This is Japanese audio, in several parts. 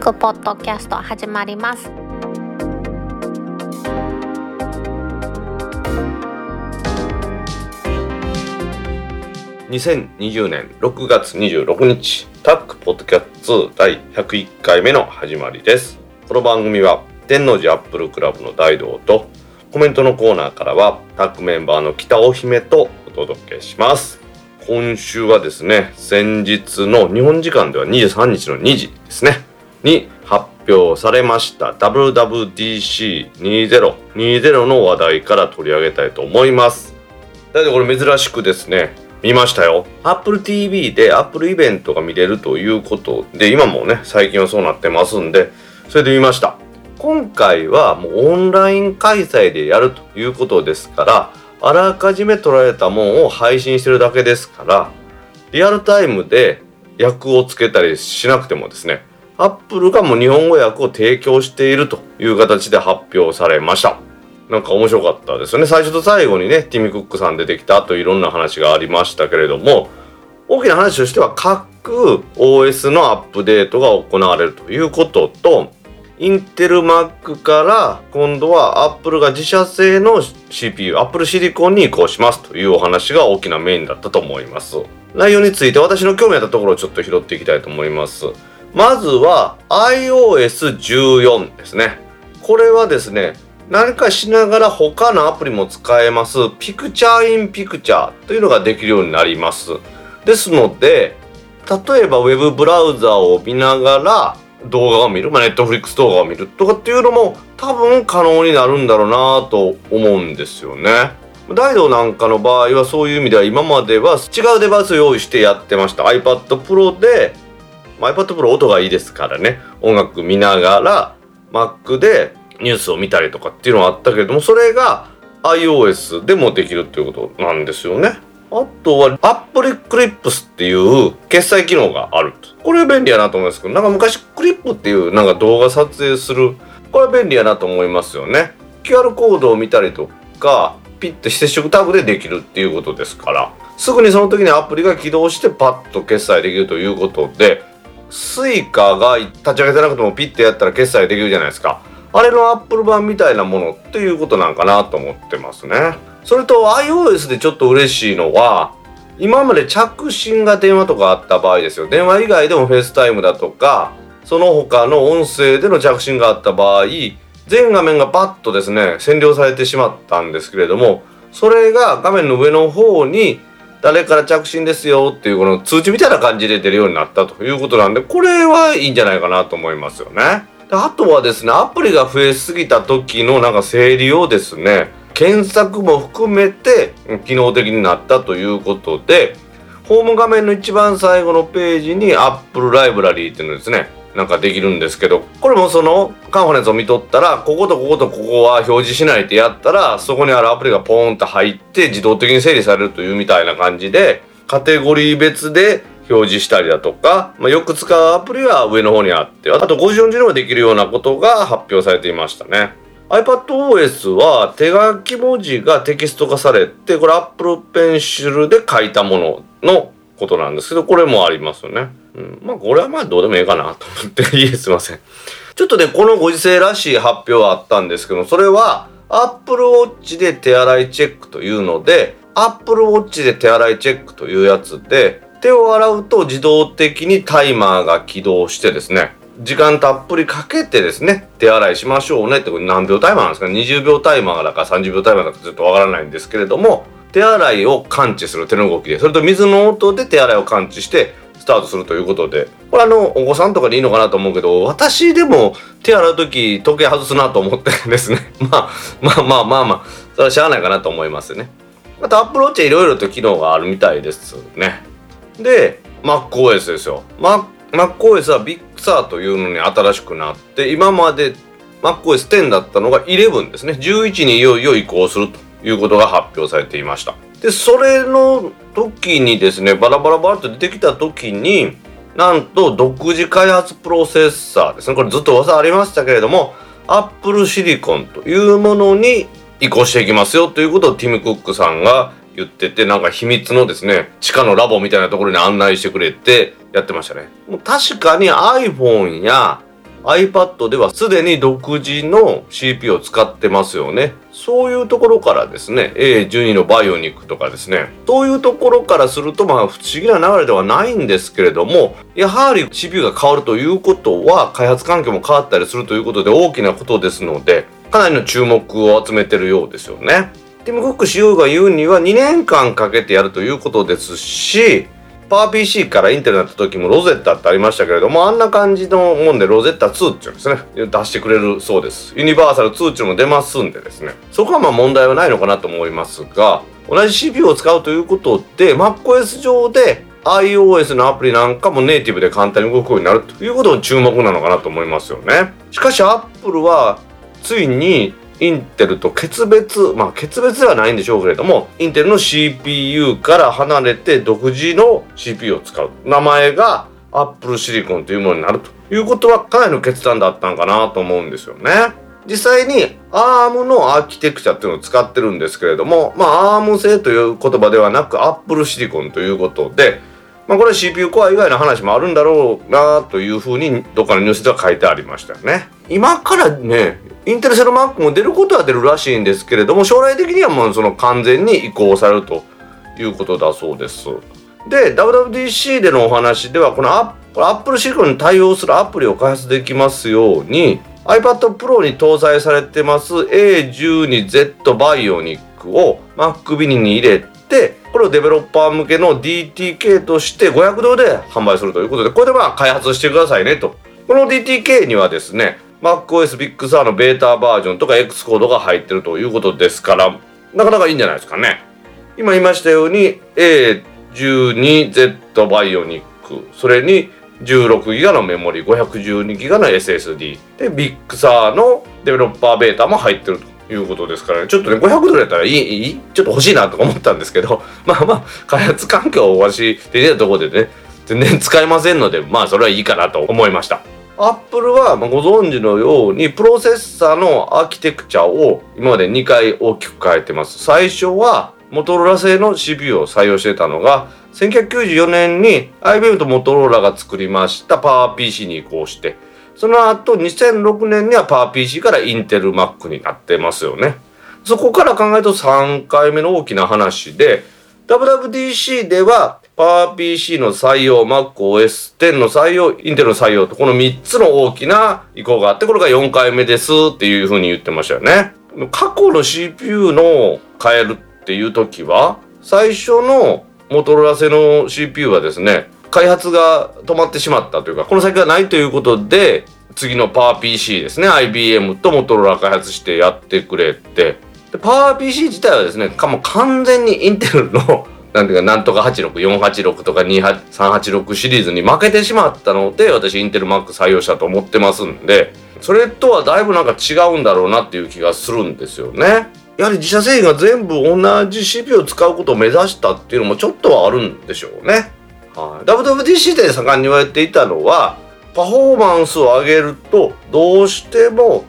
クポッドキャスト始まります。2020年6月26日タックポッドキャスト第101回目の始まりです。この番組は天王寺アップルクラブの大道とコメントのコーナーからはタックメンバーの北尾姫とお届けします。今週はですね先日の日本時間では23日の2時ですね。に発表されました。WWDC2020 の話題から取り上げたいと思います。だいたいこれ珍しくですね見ましたよ。Apple TV で Apple イベントが見れるということで今もね最近はそうなってますんでそれで見ました。今回はもうオンライン開催でやるということですからあらかじめ取られたもんを配信してるだけですからリアルタイムで訳をつけたりしなくてもですね Apple がもう日本語訳を提供しているという形で発表されましたなんか面白かったですよね。最初と最後にね、ティミ・クックさん出てきたといろんな話がありましたけれども、大きな話としては各 OS のアップデートが行われるということと、インテル Mac から今度は Apple が自社製の CPU、Apple シリコンに移行しますというお話が大きなメインだったと思います。内容について私の興味あったところをちょっと拾っていきたいと思います。まずは iOS14 ですね。これはですね、何かしながら他のアプリも使えます、ピクチャーインピクチャーというのができるようになります。ですので、例えば Web ブラウザを見ながら動画を見る、まあ、Netflix 動画を見るとかっていうのも多分可能になるんだろうなと思うんですよね。大道なんかの場合はそういう意味では今までは違うデバイスを用意してやってました。iPad Pro で、まあ、iPad Pro 音がいいですからね、音楽見ながら Mac でニュースを見たりとかっていうのはあったけれどもそれが iOS でもできるっていうことなんですよね。あとは Apple Clips っていう決済機能があると。これは便利やなと思いますけど、なんか昔クリップっていうなんか動画撮影する、これ便利やなと思いますよね。QR コードを見たりとか、ピッて接触タグでできるっていうことですから、すぐにその時にアプリが起動してパッと決済できるということで、Suica が立ち上げてなくてもピッてやったら決済できるじゃないですか。あれのアップル版みたいなものっていうことなんかなと思ってますね。それと iOS でちょっと嬉しいのは、今まで着信が電話とかあった場合ですよ。電話以外でも FaceTime だとか、その他の音声での着信があった場合、全画面がパッとですね、占領されてしまったんですけれども、それが画面の上の方に誰から着信ですよっていうこの通知みたいな感じで出るようになったということなんで、これはいいんじゃないかなと思いますよね。であとはですね、アプリが増えすぎた時のなんか整理をですね、検索も含めて機能的になったということで、ホーム画面の一番最後のページに Apple Library っていうのですね、なんかできるんですけど、これもそのカンファレンスを見とったら、こことこことここは表示しないってやったら、そこにあるアプリがポーンと入って自動的に整理されるというみたいな感じで、カテゴリー別で表示したりだとか、まあ、よく使うアプリは上の方にあって、あと50音字でもできるようなことが発表されていましたね。iPadOS は手書き文字がテキスト化されて、これ Apple Pencil で書いたもののことなんですけど、これもありますよね。うん、まあこれはまあどうでもいいかなと思って、いいすいません。ちょっとね、このご時世らしい発表はあったんですけど、それは Apple Watch で手洗いチェックというので、Apple Watch で手洗いチェックというやつで、手を洗うと自動的にタイマーが起動してですね、時間たっぷりかけてですね、手洗いしましょうねって、これ何秒タイマーなんですか ?20 秒タイマーだか30秒タイマーだかちょっとわからないんですけれども、手洗いを感知する手の動きで、それと水の音で手洗いを感知して、タートするということで、これあの、お子さんとかでいいのかなと思うけど、私でも手洗う時時計外すなと思ってですね、まあ、まあまあまあまあ、それはしゃあないかなと思いますね。また Apple Watch はいろいろと機能があるみたいですね。で、MacOS ですよ。MacOS は Big Sur というのに新しくなって、今まで MacOS10 だったのが11ですね。11にいよいよ移行するということが発表されていました。で、それの時にですね、バラバラバラと出てきた時に、なんと独自開発プロセッサーですね。これずっと噂ありましたけれども、Apple Silicon というものに移行していきますよということをティム・クックさんが言ってて、なんか秘密のですね、地下のラボみたいなところに案内してくれてやってましたね。もう確かに iPhone や iPad ではすでに独自の CPU を使ってますよね。そういうところからですね、A12 のバイオニックとかですね、そういうところからするとまあ不思議な流れではないんですけれども、やはり CPU が変わるということは開発環境も変わったりするということで大きなことですので、かなりの注目を集めてるようですよね。ティム・クック CEO が言うには2年間かけてやるということですし、パワー PC からインテルになった時も Rosetta ってありましたけれども、あんな感じのもんで Rosetta 2っていうんですね、出してくれるそうです。 Universal 2っていうのも出ますんでですね、そこはまあ問題はないのかなと思いますが、同じ CPU を使うということで、MacOS 上で iOS のアプリなんかもネイティブで簡単に動くようになるということも注目なのかなと思いますよね。しかし Apple はついにインテルと決別まあ決別ではないんでしょうけれどもインテルの CPU から離れて独自の CPU を使う名前がアップルシリコンというものになるということはかなりの決断だったんかなと思うんですよね。実際に ARM のアーキテクチャっていうのを使ってるんですけれども、まあ ARM 製という言葉ではなく Apple シリコンということで、まあこれは CPU コア以外の話もあるんだろうなというふうにどっかのニュースでは書いてありましたよね。今からね、インテルセルマックも出ることは出るらしいんですけれども将来的にはもうその完全に移行されるということだそうですで WWDC でのお話ではこのアップルシリコンに対応するアプリを開発できますように iPad Pro に搭載されてます A12Z バイオニックを Mac mini に入れてこれをデベロッパー向けの DTK として500ドルで販売するということでこれでまあ開発してくださいねとこの DTK にはですね MacOS Big Sur のベータバージョンとか X コードが入ってるということですから、なかなかいいんじゃないですかね。今言いましたように A12Z Bionic、それに 16GB のメモリ、512GB の SSD、で、 Big Sur のデベロッパーベータも入ってるということですからね、ちょっとね、500ドルやったらいい、いいちょっと欲しいなとか思ったんですけど、まあまあ、開発環境をわし、できたところでね、全然使えませんので、まあそれはいいかなと思いました。アップルはご存知のようにプロセッサーのアーキテクチャを今まで2回大きく変えてます。最初はモトローラ製の CPU を採用してたのが1994年に IBM とモトローラが作りましたパワー PC に移行してその後2006年にはパワー PC からインテル Mac になってますよね。そこから考えると3回目の大きな話で WWDC ではパワー PC の採用、MacOS10 の採用、インテルの採用と、この3つの大きな移行があって、これが4回目ですっていうふうに言ってましたよね。過去の CPU の変えるっていう時は、最初のモトロラ製の CPU はですね、開発が止まってしまったというか、この先がないということで、次のパワー PC ですね、IBM とモトローラ開発してやってくれて、でパワー PC 自体はですね、かも完全にインテルのなんていうか、なんとか86、486とか386シリーズに負けてしまったので、私インテルマック採用したと思ってますんで、それとはだいぶなんか違うんだろうなっていう気がするんですよね。やはり自社製品が全部同じ CPU を使うことを目指したっていうのもちょっとはあるんでしょうね。はい、WWDC で盛んに言われていたのは、パフォーマンスを上げると、どうしても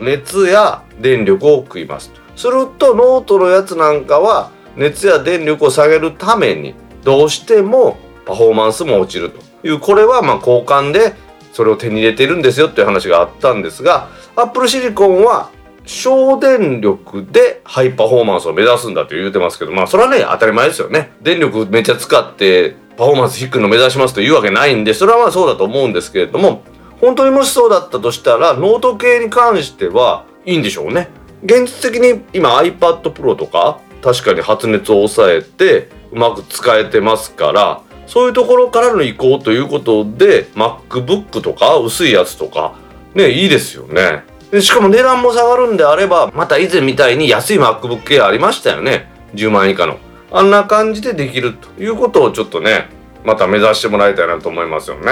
熱や電力を食います。すると、ノートのやつなんかは、熱や電力を下げるためにどうしてもパフォーマンスも落ちると。いうこれはまあ交換でそれを手に入れてるんですよっていう話があったんですが Apple シリコンは省電力でハイパフォーマンスを目指すんだと言うてますけどまあそれはね当たり前ですよね。電力めっちゃ使ってパフォーマンス低いの目指しますというわけないんでそれはまあそうだと思うんですけれども本当にもしそうだったとしたらノート系に関してはいいんでしょうね。現実的に今 iPad Pro とか確かに発熱を抑えてうまく使えてますからそういうところからの移行ということで MacBook とか薄いやつとかねいいですよね。でしかも値段も下がるんであればまた以前みたいに安い MacBook Air ありましたよね。10万円以下の。あんな感じでできるということをちょっとねまた目指してもらいたいなと思いますよね。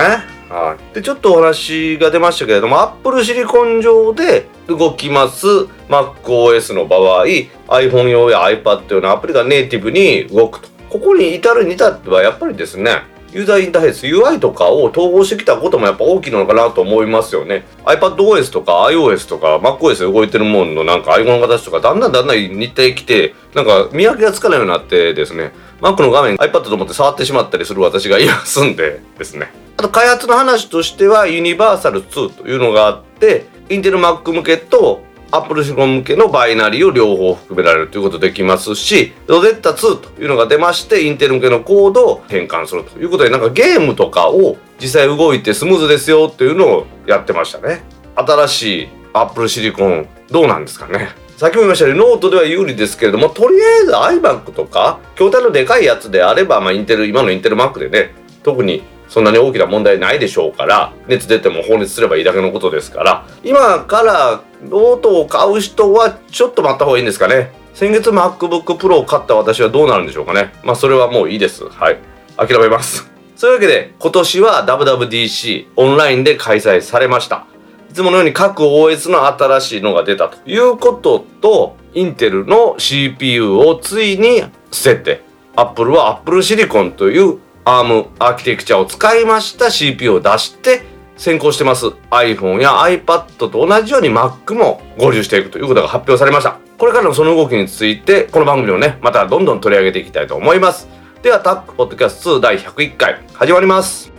はい。で、ちょっとお話が出ましたけれども、Apple シリコン上で動きます MacOS の場合、iPhone 用や iPad 用のアプリがネイティブに動くと。ここに至るに至ってはやっぱりですね、ユーザーインターフェース UI とかを統合してきたこともやっぱ大きいのかなと思いますよね。iPadOS とか iOS とか MacOS 動いてるもののなんかアイコンの形とかだんだんだんだん似てきてなんか見分けがつかないようになってですね。Mac の画面 iPad と思って触ってしまったりする私がいますんでですね。あと開発の話としては Universal 2というのがあってインテル Mac 向けと Apple シリコン向けのバイナリーを両方含められるということできますし、 Rosetta 2というのが出まして、インテル向けのコードを変換するということで、なんかゲームとかを実際動いてスムーズですよっていうのをやってましたね。新しい Apple シリコン、どうなんですかね。さっきも言いましたようにノートでは有利ですけれども、とりあえず iMac とか、筐体のでかいやつであれば、まあインテル、今のインテル Mac でね、特にそんなに大きな問題ないでしょうから熱出ても放熱すればいいだけのことですから。今からノートを買う人はちょっと待った方がいいんですかね。先月 MacBook Pro を買った私はどうなるんでしょうかね。まあそれはもういいです。はい。諦めます。そういうわけで今年は WWDC オンラインで開催されました。いつものように各 OS の新しいのが出たということとインテルの CPU をついに捨てて Apple は Apple Silicon という ARM アーキテクチャを使いました CPU を出して先行してます。iPhone や iPad と同じように Mac も合流していくということが発表されました。これからのその動きについてこの番組をねまたどんどん取り上げていきたいと思います。ではタックポッドキャスト2第101回始まります。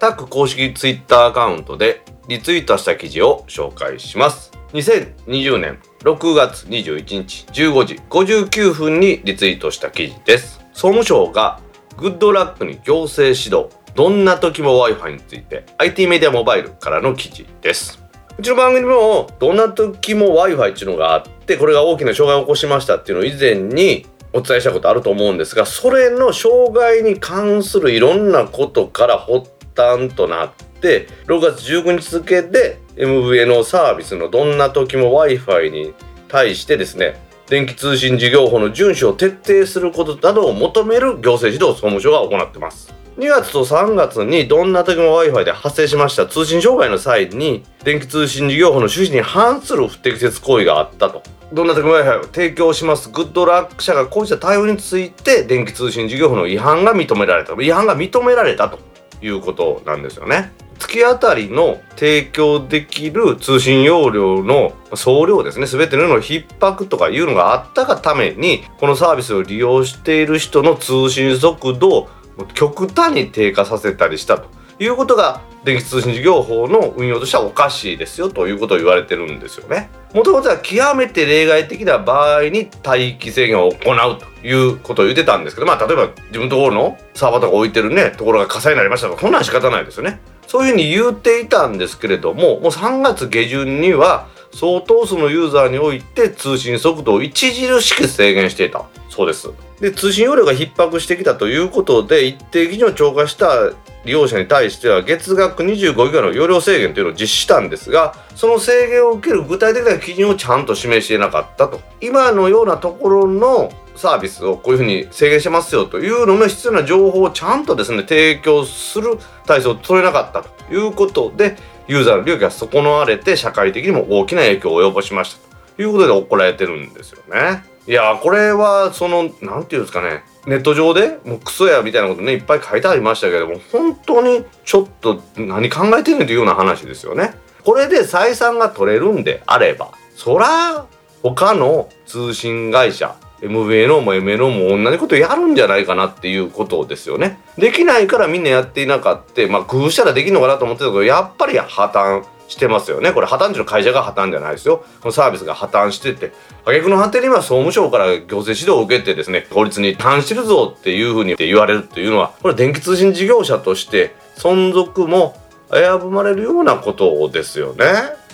タック公式ツイッターアカウントでリツイートした記事を紹介します。2020年6月21日15時59分にリツイートした記事です。総務省がグッドラックに行政指導どんな時も Wi-Fi について IT メディアモバイルからの記事です。うちの番組もどんな時も Wi-Fi っていうのがあってこれが大きな障害を起こしましたっていうのを以前にお伝えしたことあると思うんですがそれの障害に関するいろんなことから発端となって6月19日付で MVA のサービスのどんな時も Wi-Fi に対してですね電気通信事業法の遵守を徹底することなどを求める行政指導総務省が行ってます。2月と3月にどんな時も Wi-Fi で発生しました。通信障害の際に電気通信事業法の趣旨に反する不適切行為があったと。どんな時も Wi-Fi を提供します。グッドラック社がこうした対応について電気通信事業法の違反が認められた。違反が認められたと。いうことなんですよね。月当たりの提供できる通信容量の総量ですね全てのの逼迫とかいうのがあったがためにこのサービスを利用している人の通信速度を極端に低下させたりしたということが電気通信事業法の運用としてはおかしいですよということを言われてるんですよね。もともとは極めて例外的な場合に待機制限を行うということを言ってたんですけどまあ例えば自分のところのサーバーとか置いてるねところが火災になりましたとかそんなん仕方ないですよね。そういうふうに言っていたんですけれどももう3月下旬には相当数のユーザーにおいて通信速度を著しく制限していたそうです。で通信容量が逼迫してきたということで一定基準を超過した利用者に対しては月額25ギガの容量制限というのを実施したんですがその制限を受ける具体的な基準をちゃんと示していなかったと今のようなところのサービスをこういうふうに制限してますよというのの必要な情報をちゃんとですね提供する体制を取れなかったということでユーザーの利益が損なわれて社会的にも大きな影響を及ぼしましたということで怒られてるんですよね。いやこれはその何て言うんですかねネット上でもうクソやみたいなことねいっぱい書いてありましたけども本当にちょっと何考えてんねんというような話ですよね。これで採算が取れるんであればそら他の通信会社 MVNO も MNO も同じことやるんじゃないかなっていうことですよね。できないからみんなやっていなかった。まあ工夫したらできるのかなと思ってたけどやっぱり破綻してますよね。これ破綻中の会社が破綻じゃないですよ。このサービスが破綻してて、挙句の果てには総務省から行政指導を受けてですね、法律に反してるぞっていうふうに言われるっていうのは、これ電気通信事業者として存続も危ぶまれるようなことですよね。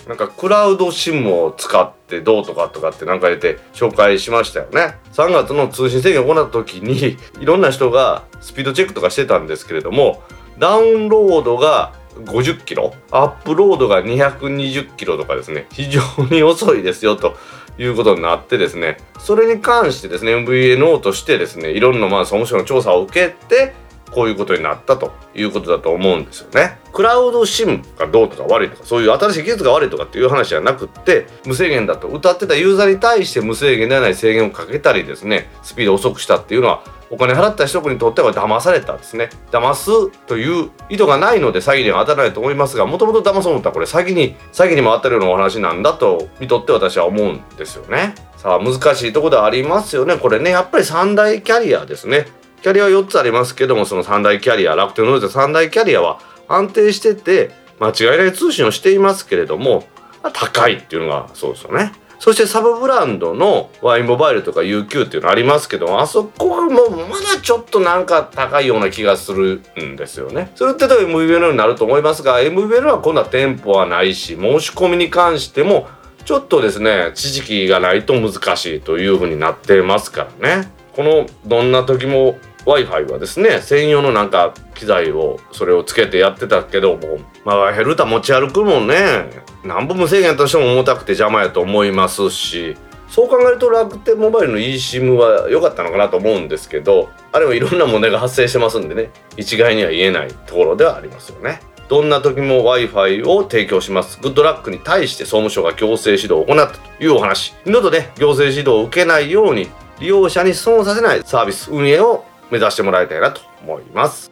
なんかクラウド SIM を使ってどうとかとかってなんか入れて紹介しましたよね。3月の通信制限を行った時にいろんな人がスピードチェックとかしてたんですけれどもダウンロードが50キロ？アップロードが220キロとかですね。非常に遅いですよということになってですね。それに関してですね MVNO としてですねいろんなまあ総務省の調査を受けてこういうことになったということだと思うんですよね。クラウド SIM がどうとか悪いとかそういう新しい技術が悪いとかっていう話じゃなくって無制限だと歌ってたユーザーに対して無制限ではない制限をかけたりですねスピードを遅くしたっていうのはお金払った人にとっては騙されたですね。騙すという意図がないので詐欺には当たらないと思いますがもともと騙そう思ったらこれ詐欺に詐欺にも当たるようなお話なんだと見とって私は思うんですよね。さあ難しいとこではありますよね。これねやっぱり三大キャリアですね。キャリアは4つありますけどもその三大キャリア楽天のノイズ三大キャリアは安定してて間違いない通信をしていますけれども高いっていうのがそうですよねそしてサブブランドの Y モバイルとか UQ っていうのありますけどあそこはもうまだちょっとなんか高いような気がするんですよね。それってと MVNO になると思いますが MVN は今度は店舗はないし申し込みに関してもちょっとですね知識がないと難しいというふうになってますからね。このどんな時も Wi-Fi はですね専用のなんか機材をそれをつけてやってたけどもまあヘルタ持ち歩くもんね何本無制限としても重たくて邪魔やと思いますしそう考えると楽天モバイルの eSIM は良かったのかなと思うんですけどあれもいろんな問題が発生してますんでね一概には言えないところではありますよね。どんな時も Wi-Fi を提供します。グッドラックに対して総務省が行政指導を行ったというお話。二度とね、行政指導を受けないように利用者に損をさせないサービス運営を目指してもらいたいなと思います。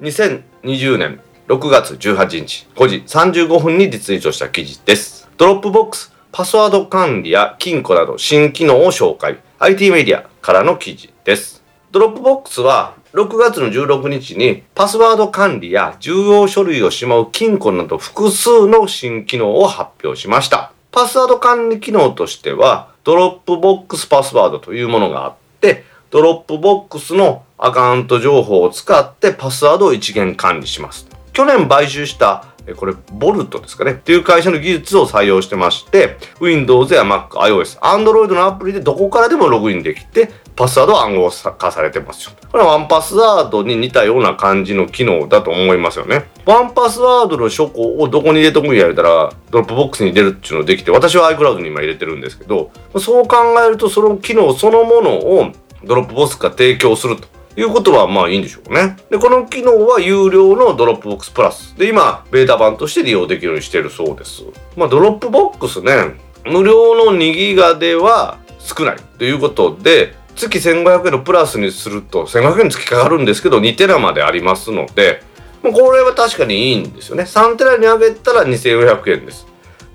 2020年6月18日5時35分にリツイートした記事です。 Dropbox、パスワード管理や金庫など新機能を紹介。IT メディアからの記事です。 Dropbox は6月の16日にパスワード管理や重要書類をしまう金庫など複数の新機能を発表しました。パスワード管理機能としては Dropbox Passwords というものがあって、 Dropbox のアカウント情報を使ってパスワードを一元管理します。去年買収したこれ、 Valt ですかねっていう会社の技術を採用してまして、Windows や Mac、iOS、Android のアプリでどこからでもログインできて、パスワード暗号化されてますよ。これは 1Password に似たような感じの機能だと思いますよね。1Password の書庫をどこに入れとくんや言われたら、 Dropbox に入れるっていうのできて、私は iCloud に今入れてるんですけど、そう考えるとその機能そのものを Dropbox が提供するということはまあいいんでしょうね。で、この機能は有料の Dropbox Plus。で、今、ベータ版として利用できるようにしてるそうです。まあ、 Dropbox ね、無料の2ギガでは少ないということで、月1500円のプラスにすると、1500円月かかるんですけど、2テラまでありますので、これは確かにいいんですよね。3テラに上げたら2400円です。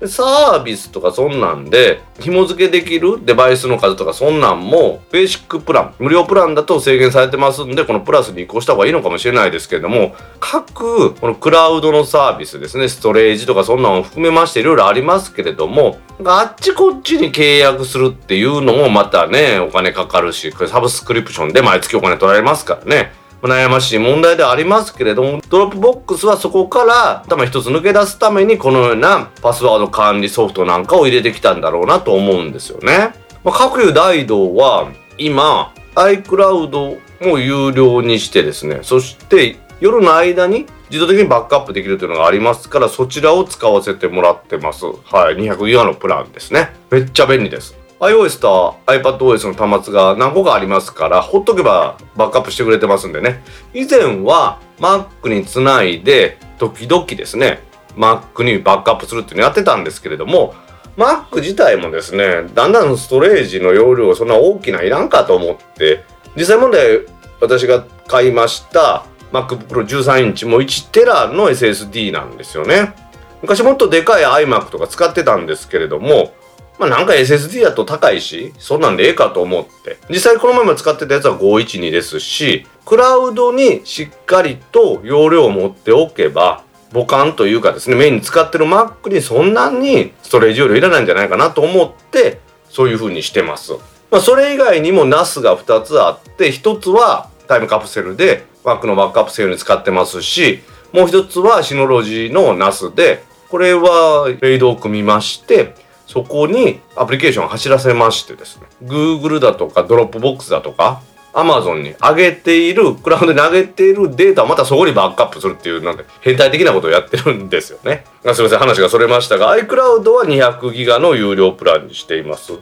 サービスとかそんなんで紐付けできるデバイスの数とかそんなんもベーシックプラン無料プランだと制限されてますんでこのプラスに移行した方がいいのかもしれないですけれども各このクラウドのサービスですねストレージとかそんなのを含めましていろいろありますけれどもあっちこっちに契約するっていうのもまたねお金かかるしこれサブスクリプションで毎月お金取られますからね。悩ましい問題ではありますけれども、 Dropbox はそこから頭一つ抜け出すためにこのようなパスワード管理ソフトなんかを入れてきたんだろうなと思うんですよね。まあ、各有大道は今 iCloud も有料にしてですね、そして夜の間に自動的にバックアップできるというのがありますから、そちらを使わせてもらってます。はい。200ギガのプランですね。めっちゃ便利です。iOS と iPadOS の端末が何個かありますから、ほっとけばバックアップしてくれてますんでね。以前は Mac につないで、時々ですね、Mac にバックアップするっていうのやってたんですけれども、Mac 自体もですね、だんだんストレージの容量がそんな大きないらんかと思って、実際問題私が買いました MacBook Pro 13インチも1テラの SSD なんですよね。昔もっとでかい iMac とか使ってたんですけれども、まあなんか SSD だと高いし、そんなんでええかと思って。実際このまま使ってたやつは512ですし、クラウドにしっかりと容量を持っておけば、母艦というかですね、メインに使ってる Mac にそんなにストレージ容量いらないんじゃないかなと思って、そういう風にしてます。まあそれ以外にも NAS が2つあって、1つはタイムカプセルで Mac のバックアップ専用に使ってますし、もう1つはシノロジーの NAS で、これはレイドを組みまして、そこにアプリケーションを走らせましてですね Google だとか Dropbox だとか Amazon に上げている、クラウドに上げているデータをまたそこにバックアップするっていう、なんか変態的なことをやってるんですよね。すいません、話がそれましたが、iCloud は200ギガの有料プランにしています。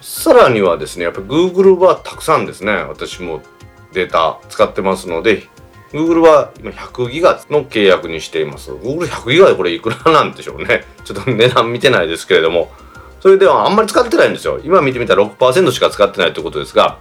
さらにはですね、やっぱり Google はたくさんですね、私もデータ使ってますので、Google は今100ギガの契約にしています。Google100 ギガでこれいくらなんでしょうね。ちょっと値段見てないですけれども、それではあんまり使ってないんですよ。今見てみたら6%しか使ってないということですが、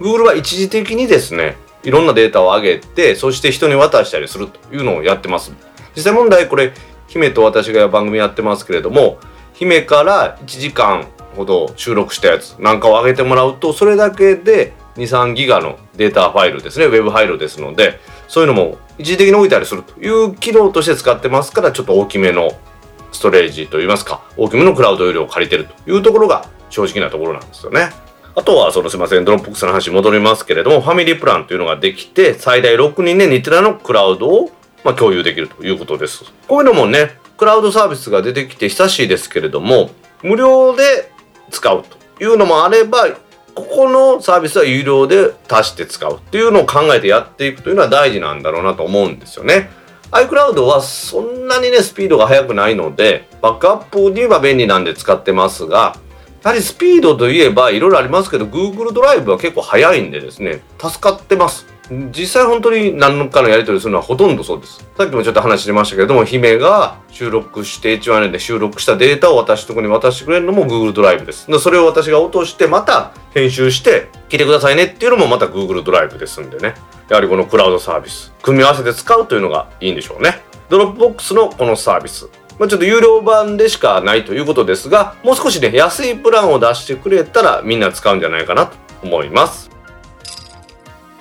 Google は一時的にですね、いろんなデータを上げて、そして人に渡したりするというのをやってます。実際問題これ、姫と私が番組やってますけれども、姫から1時間ほど収録したやつなんかを上げてもらうと、それだけで2、3ギガのデータファイルですね、 WAV ファイルですので、そういうのも一時的に置いたりするという機能として使ってますから、ちょっと大きめのストレージといいますか、大きめのクラウド容量を借りてるというところが正直なところなんですよね。あとは、そのすいません、 Dropbox の話戻りますけれども、ファミリープランというのができて、最大6人で2テラのクラウドを、まあ、共有できるということです。こういうのもね、クラウドサービスが出てきて久しいですけれども、無料で使うというのもあれば、ここのサービスは有料で足して使うっていうのを考えてやっていくというのは大事なんだろうなと思うんですよね。iCloud はそんなにね、スピードが速くないので、バックアップには便利なんで使ってますが、やはりスピードといえばいろいろありますけど Google ドライブは結構速いんでですね助かってます実際本当に何のかのやり取りするのはほとんどそうです。さっきもちょっと話してましたけれども姫が収録して H1N で収録したデータを私のとこに渡してくれるのも Google ドライブですそれを私が落としてまた編集して聞いてくださいねっていうのもまた Google Drive ですんでね。やはりこのクラウドサービス。組み合わせて使うというのがいいんでしょうね。 Dropbox のこのサービス。まあ、ちょっと有料版でしかないということですが、もう少しね、安いプランを出してくれたらみんな使うんじゃないかなと思います。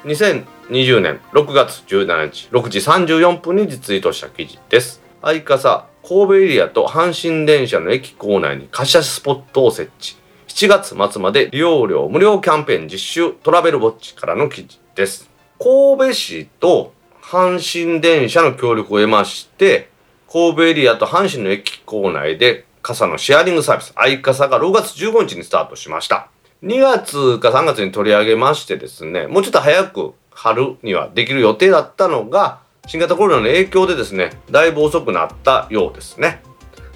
2020年6月17日6時34分にリツイートした記事です。アイカサ、神戸エリアと阪神電車の駅構内に傘スポットを設置。7月末まで利用料無料キャンペーン実習トラベルウォッチからの記事です。神戸市と阪神電車の協力を得まして、神戸エリアと阪神の駅構内で傘のシェアリングサービス、愛傘が6月15日にスタートしました。2月か3月に取り上げましてですね、もうちょっと早く春にはできる予定だったのが、新型コロナの影響でですね、だいぶ遅くなったようですね。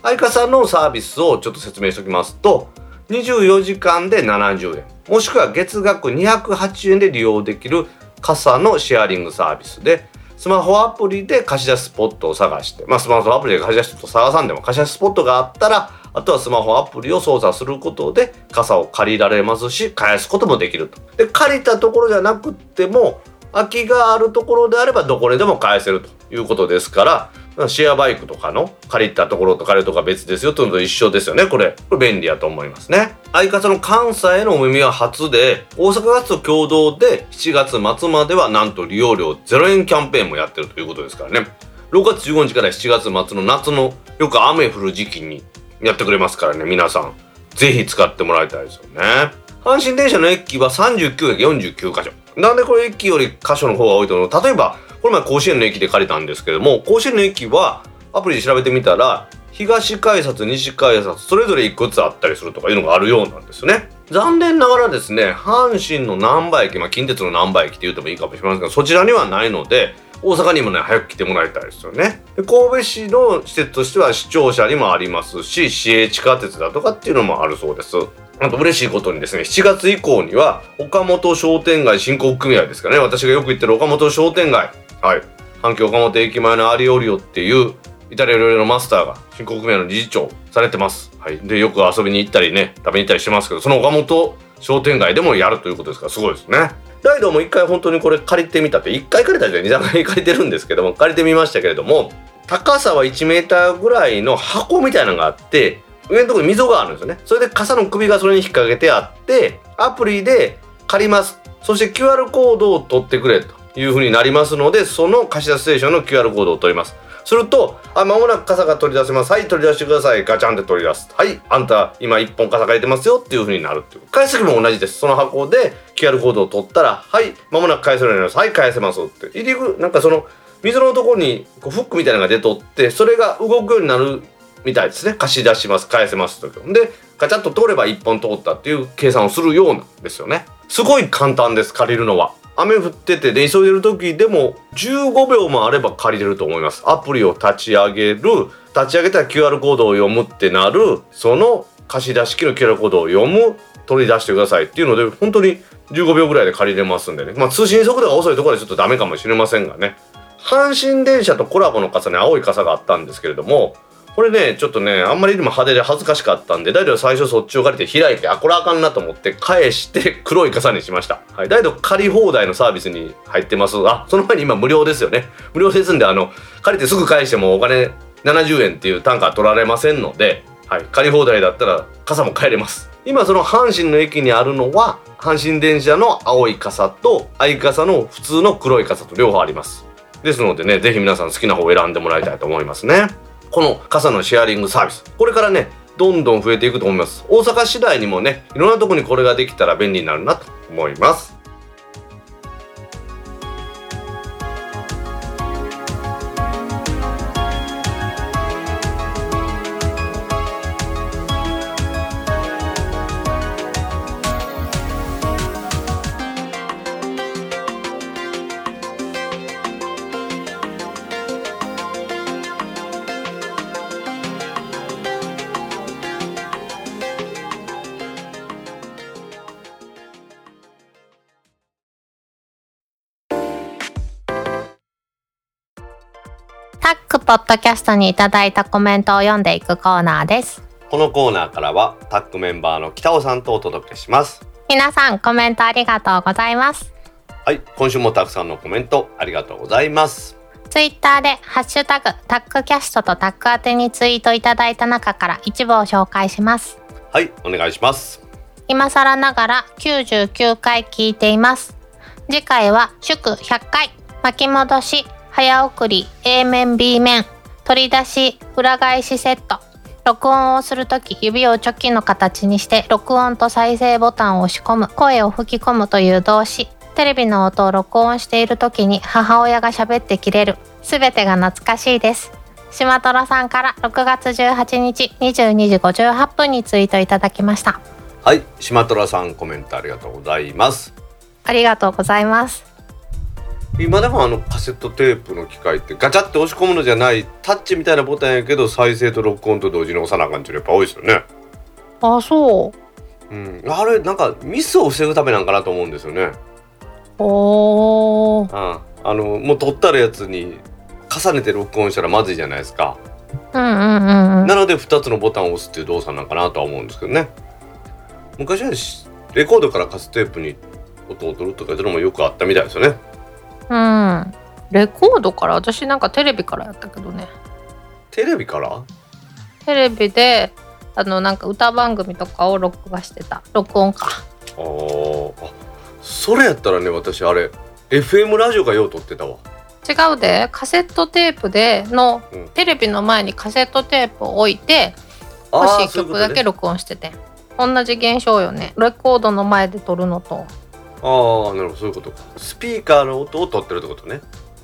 愛傘のサービスをちょっと説明しておきますと、24時間で70円、もしくは月額208円で利用できる傘のシェアリングサービスで、スマホアプリで貸し出しスポットを探して、まあ、スマホアプリで貸し出しスポット探さんでも貸し出しスポットがあったら、あとはスマホアプリを操作することで傘を借りられますし、返すこともできると。で、借りたところじゃなくても、空きがあるところであればどこででも返せるということですから、シェアバイクとかの借りたところと借りるとか別ですよというのと一緒ですよね、これ。これ便利やと思いますね。相方の関西のお耳は初で、大阪ガスと共同で7月末まではなんと利用料0円キャンペーンもやってるということですからね。6月15日から7月末の夏のよく雨降る時期にやってくれますからね、皆さん。ぜひ使ってもらいたいですよね。阪神電車の駅は39駅49箇所。なんでこれ駅より箇所の方が多いと思う？例えば、この前甲子園の駅で借りたんですけども、甲子園の駅はアプリで調べてみたら、東改札、西改札、それぞれ1個ずつあったりするとかいうのがあるようなんですね。残念ながらですね、阪神の難波駅、まあ近鉄の難波駅って言ってもいいかもしれませんが、そちらにはないので、大阪にもね、早く来てもらいたいですよね。で神戸市の施設としては市庁舎にもありますし、市営地下鉄だとかっていうのもあるそうです。あと嬉しいことにですね、7月以降には、岡本商店街振興組合ですかね、私がよく言ってる岡本商店街、はい、阪急岡本駅前のアリオリオっていうイタリア料理のマスターが振興組合の理事長されてます。はい。で、よく遊びに行ったりね、食べに行ったりしてますけど、その岡本商店街でもやるということですから、すごいですね。ライドも一回本当にこれ借りてみたって、一回借りたじゃ2、3回借りてるんですけども、借りてみましたけれども、高さは1メーターぐらいの箱みたいなのがあって、上のところに溝があるんですよね。それで傘の首がそれに引っ掛けてあって、アプリで借ります。そして QR コードを取ってくれというふうになりますので、その貸し出しステーションの QR コードを取ります。すると、あ、間もなく傘が取り出せます。はい、取り出してください。ガチャンって取り出す。はい、あんた今1本傘借りてますよっていう風になるっていう。返す時も同じです。その箱で QR コードを取ったら、はい、間もなく返せるようになります。はい、返せますって。入り口、なんかその、水のところにこうフックみたいなのが出とって、それが動くようになるみたいですね。貸し出します、返せますと。で、ガチャッと通れば1本通ったっていう計算をするようなんですよね。すごい簡単です、借りるのは。雨降っててで急いでる時でも15秒もあれば借りれると思います。アプリを立ち上げる立ち上げたら QR コードを読むってなるその貸し出し機の QR コードを読む取り出してくださいっていうので本当に15秒ぐらいで借りれますんでね。まあ通信速度が遅いところでちょっとダメかもしれませんがね。阪神電車とコラボの傘ね青い傘があったんですけれどもこれねちょっとねあんまりにも派手で恥ずかしかったんで大体最初そっちを借りて開いてあこれあかんなと思って返して黒い傘にしました。はい大体借り放題のサービスに入ってます。あその前に今無料ですよね。無料ですんであの借りてすぐ返してもお金70円っていう単価取られませんのではい、借り放題だったら傘も帰れます。今その阪神の駅にあるのは阪神電車の青い傘と藍傘の普通の黒い傘と両方あります。ですのでね是非皆さん好きな方を選んでもらいたいと思いますね。この傘のシェアリングサービス。これからねどんどん増えていくと思います。大阪市内にもねいろんなとこにこれができたら便利になるなと思います。ポッドキャストにいただいたコメントを読んでいくコーナーです。このコーナーからはタックメンバーの北尾さんとお届けします皆さんコメントありがとうございます。はい今週もたくさんのコメントありがとうございますツイッターでハッシュタグタックキャストとタック宛てにツイートいただいた中から一部を紹介します。はいお願いします今更ながら99回聞いています。次回は祝100回巻き戻し早送り A 面 B 面取り出し裏返しセット。録音をするとき指をチョキの形にして録音と再生ボタンを押し込む声を吹き込むという動詞。テレビの音を録音しているときに母親が喋って切れる。すべてが懐かしいです。島虎さんから6月18日22時58分にツイートいただきました。はい島虎さんコメントありがとうございます。ありがとうございます今でもあのカセットテープの機械ってガチャって押し込むのじゃないタッチみたいなボタンやけど再生と録音と同時に押さなあかんっていうのやっぱ多いですよね。あそう。うん。あれなんかミスを防ぐためなんかなと思うんですよね。おー。ああのもう撮ったらやつに重ねて録音したらまずいじゃないですか。うんうんうんうん。なので2つのボタンを押すっていう動作なんかなとは思うんですけどね。昔はしレコードからカセットテープに音を取るとかいうのもよくあったみたいですよねうん。レコードから私なんかテレビからやったけどね。テレビから？テレビであのなんか歌番組とかを録画してた。録音か。あー。あそれやったらね私あれ FM ラジオがよう撮ってたわ。違うで。カセットテープでの、うん。テレビの前にカセットテープを置いてあ欲しい曲だけ録音してて同じ現象よね。レコードの前で撮るのとああなるほどそういうこと。かスピーカーの音を取ってるってことね。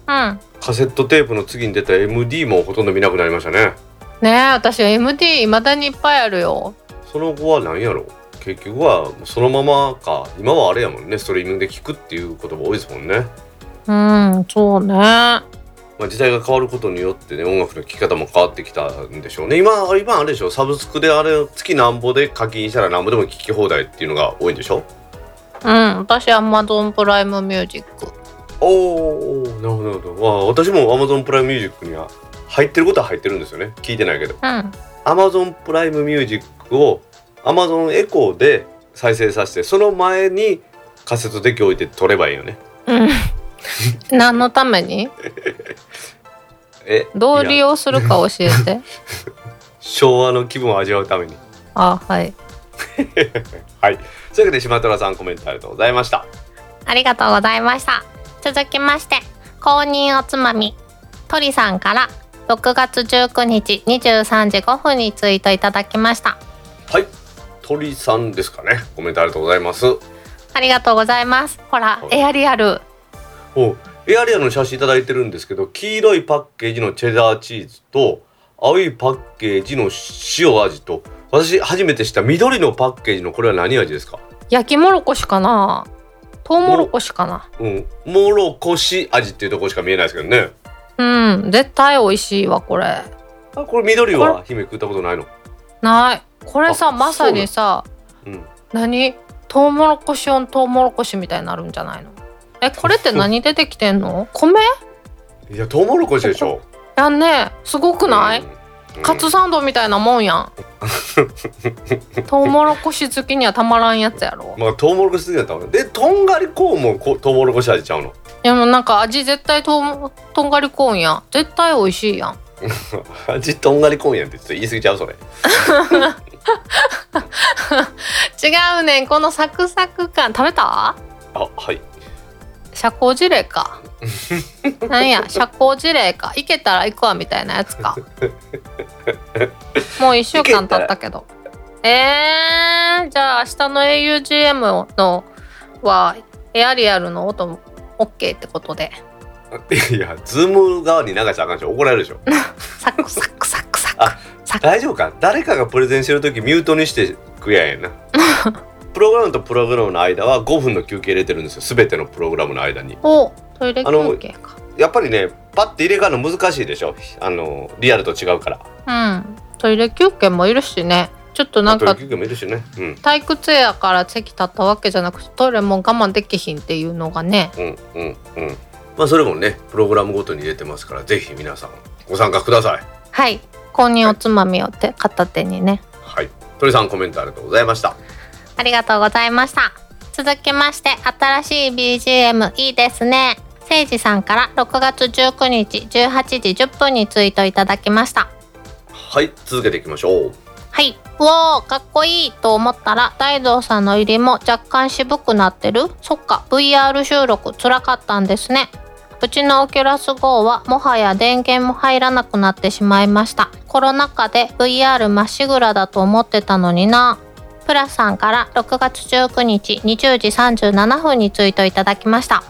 うん。カセットテープの次に出た MD もほとんど見なくなりましたね。ねえ私 MD いまだにいっぱいあるよ。その後は何やろ結局はそのままか。今はあれやもんね。ストリーミングで聞くっていうことが多いですもんね。うんそうね。まあ、時代が変わることによってね音楽の聴き方も変わってきたんでしょうね。今今あれでしょ。サブスクであれ月なんぼで課金したらなんぼでも聴き放題っていうのが多いんでしょうん私 Amazon プライムミュージックおおなるほどなるほど。あ私も Amazon プライムミュージックには入ってることは入ってるんですよね。聞いてないけど。うん。Amazon Prime Music を Amazon Echo で再生させてその前にカセットデッキ置いて撮ればいいよね。うん。何のために？えどう利いや用するか教えて。昭和の気分を味わうために。あはい。はいというわけで島虎さんコメントありがとうございました。ありがとうございました。続きまして公認おつまみ鳥さんから6月19日23時5分にツイートいただきました。はい。鳥さんですかね。コメントありがとうございます。ありがとうございます。ほらはい。エアリアル。おエアリアの写真いただいてるんですけど黄色いパッケージのチェダーチーズと青いパッケージの塩味と私初めて知った緑のパッケージのこれは何味ですか？焼きもろこしかな。トウモロコシかな。うん。もろこし味っていうところしか見えないですけどね。うん。絶対美味しいわこれ。あこれ緑は姫食ったことないの？ない。これさあまさにさうん何？トウモロコシオントウモロコシみたいになるんじゃないの？えこれって何でできてんの？米 いやトウモロコシでしょ。やんね。すごくない、うんカツサンドみたいなもんやん。トウモロコシ好きにはたまらんやつやろ。まあトウモロコシ好きだったもん。でとんがりコーンもこトウモロコシ味ちゃうの？でもなんか味絶対とんとんがりコーンやん。絶対美味しいやん。味とんがりコーンやんってちょっと言い過ぎちゃうそれ。違うねん。このサクサク感。食べた？あはい社交辞令か。なんや社交辞令か。行けたら行くわみたいなやつか。もう1週間経ったけど。えー、じゃあ明日の augm のはエアリアルの音も OK ってことで。いや Zoom 側に流したらあかんでしょ。怒られるでしょ。サクサクサクサク。あサク大丈夫か？誰かがプレゼンしてる時ミュートにしてくやんやなプログラムとプログラムの間は5分の休憩入れてるんですよ。全てのプログラムの間に。おトイレ休憩か。やっぱりねパッて入れ替わるの難しいでしょ？あのリアルと違うから。うん。トイレ休憩もいるしね。ちょっとなんかあと休憩もいるしね。うん。退屈やから席立ったわけじゃなくてトイレも我慢できひんっていうのがね。うんうんうん。まあそれもねプログラムごとに入れてますからぜひ皆さんご参加ください。はい。購入おつまみをて片手にね。はい。鳥さんコメントありがとうございましたありがとうございました続きまして新しい BGM いいですねせいじさんから6月19日18時10分にツイートいただきましたはい続けていきましょうはい。うおー、かっこいいと思ったら、大道さんの入りも若干渋くなってる？そっか、VR 収録辛かったんですね。うちのオキュラス GO はもはや電源も入らなくなってしまいました。コロナ禍で VR まっしぐらだと思ってたのにな。プラスさんから6月19日20時37分にツイートいただきました。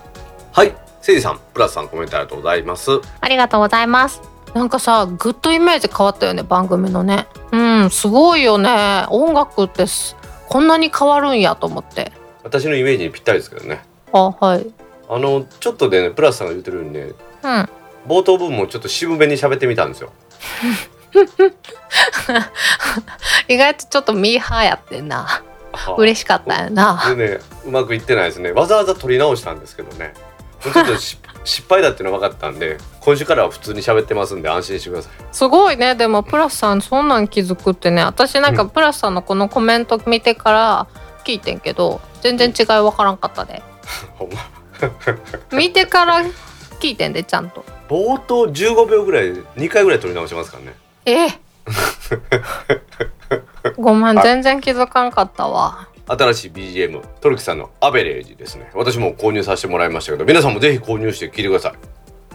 はいせいじさんプラスさんコメントありがとうございますありがとうございます。なんかさ、ぐっとイメージ変わったよね、番組のね。うん、すごいよね。音楽ってすこんなに変わるんやと思って。私のイメージにぴったりですけどねあ、はい。あのちょっとでねプラスさんが言ってるようにねうん。冒頭部分もちょっと渋めに喋ってみたんですよ 意外とちょっとミーハーやってんな。嬉しかったよな。でねうまくいってないですねわざわざ撮り直したんですけどねちょっとし 失敗だっていうのは分かったんで今週からは普通に喋ってますんで安心してくださいすごいね。でも、プラスさん、そんなん気づくってね。私なんか、プラスさんのこのコメント見てから聞いてんけど、全然違いわからんかったで。ほんま 見てから聞いてんで、ちゃんと。冒頭15秒ぐらい2回ぐらい撮り直しますからねええごめん、全然気づかんかったわ。新しい BGM トルキさんのアベレージですね私も購入させてもらいましたけど皆さんもぜひ購入して聞いてください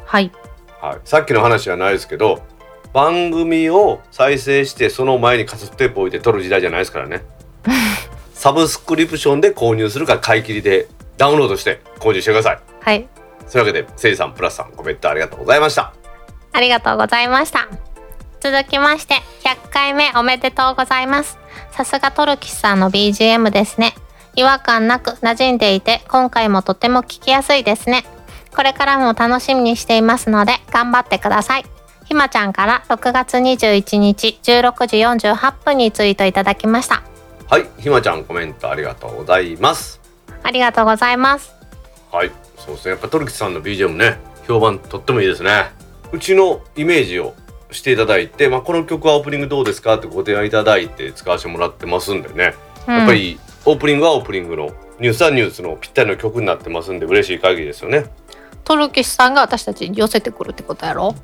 はい。はい、さっきの話じゃないですけど番組を再生してその前にカセットテープ置いて撮る時代じゃないですからね サブスクリプションで購入するか買い切りでダウンロードして購入してくださいはい。そういうわけでせいじさんプラスさんコメントありがとうございましたありがとうございました。続きまして、100回目おめでとうございます。さすがトルキスさんの BGM ですね。違和感なく馴染んでいて、今回もとても聞きやすいですね。これからも楽しみにしていますので、頑張ってください。ひまちゃんから6月21日16時48分にツイートいただきました。はいひまちゃんコメントありがとうございますありがとうございます。はいそうですねやっぱトルキさんの BGM ね評判とってもいいですねうちのイメージをしていただいて、まあ、この曲はオープニングどうですか？ってご提案いただいて使わせてもらってますんでねうんやっぱりオープニングはオープニングのニュースはニュースのぴったりの曲になってますんで嬉しい限りですよね。トルキスさんが私たちに寄せてくるってことやろ？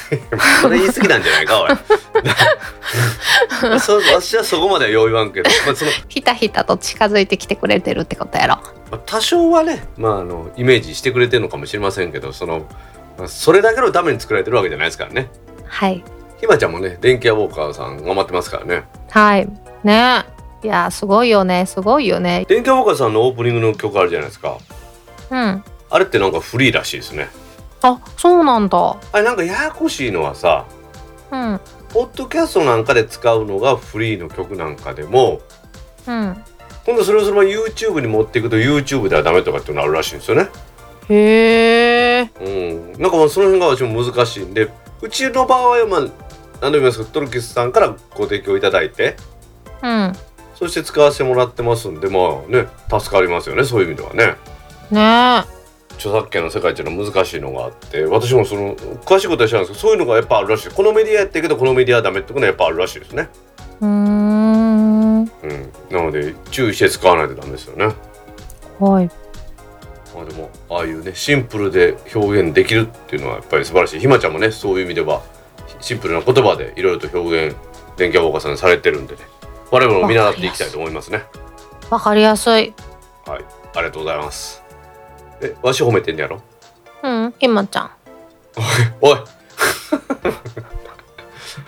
それ言い過ぎなんじゃないかおい。そ私はそこまではよう言わんけど、まあ、そのひたひたと近づいてきてくれてるってことやろ？まあ多少はね、まあ、あのイメージしてくれてるのかもしれませんけどその、まあそれだけのために作られてるわけじゃないですからね。はい。ひまちゃんもね電気屋ウォーカーさん頑張ってますからね。はい。ねいやすごいよねすごいよね電気屋ウォーカーさんのオープニングの曲あるじゃないですか。うんあれってなんかフリーらしいですね。あそうなんだあれなんかややこしいのはさうんポッドキャストなんかで使うのがフリーの曲なんかでもうん今度それをそのまま YouTube に持っていくと YouTube ではダメとかっていうのあるらしいんですよねへえうんなんかまあその辺が私も難しいんでうちの場合はまあ何度も言いますけどトルキスさんからご提供いただいてうん。そして使わせてもらってますんでまあね助かりますよねそういう意味ではね。ね著作権の世界っていうのは難しいのがあって私もその詳しいことは知らないんですけどそういうのがやっぱあるらしい。このメディアやってるけどこのメディアはダメってことはやっぱあるらしいですね。えうーん。うん。なので注意して使わないとダメですよね。はいまあでもああいうねシンプルで表現できるっていうのはやっぱり素晴らしい。ひまちゃんもねそういう意味ではシンプルな言葉でいろいろと表現電気屋ウォーカーさんされてるんでね。我々も見習っていきたいと思いますね。わかりやすい。はい。ありがとうございます。えわし褒めてんねやろ？うんひまちゃん。おい。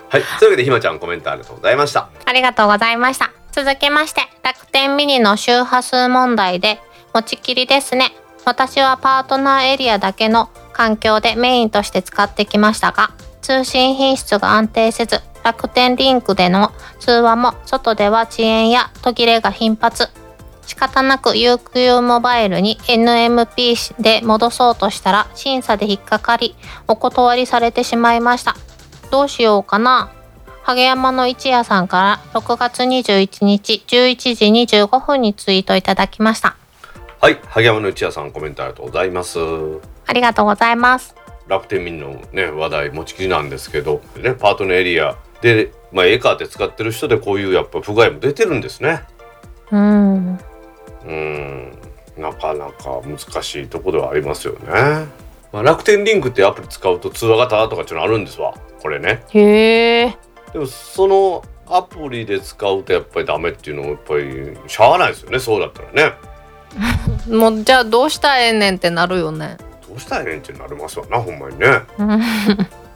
はい。というわけでひまちゃんコメントありがとうございました。ありがとうございました。続きまして楽天ミニの周波数問題で持ちきりですね私はパートナーエリアだけの環境でメインとして使ってきましたが通信品質が安定せず楽天リンクでの通話も外では遅延や途切れが頻発。仕方なく UQ モバイルに NMP で戻そうとしたら審査で引っかかりお断りされてしまいました。どうしようかな。影山の一夜さんから6月21日11時25分にツイートいただきました。はい萩山の内谷さんコメントありがとうございます。ありがとうございます。楽天ミニのね話題持ちきりなんですけどねパートのエリアでまあエカーって使ってる人でこういうやっぱ不具合も出てるんですね。うん。うん。なかなか難しいところではありますよね、まあ、楽天リンクってアプリ使うと通話がタダとかっていうのあるんですわ。これね。へえ。でもそのアプリで使うとやっぱりダメっていうのもやっぱりしゃあないですよね。そうだったらね もうじゃあどうしたらええねんってなるよね。どうしたらええねんってなりますわなほんまにね。う ん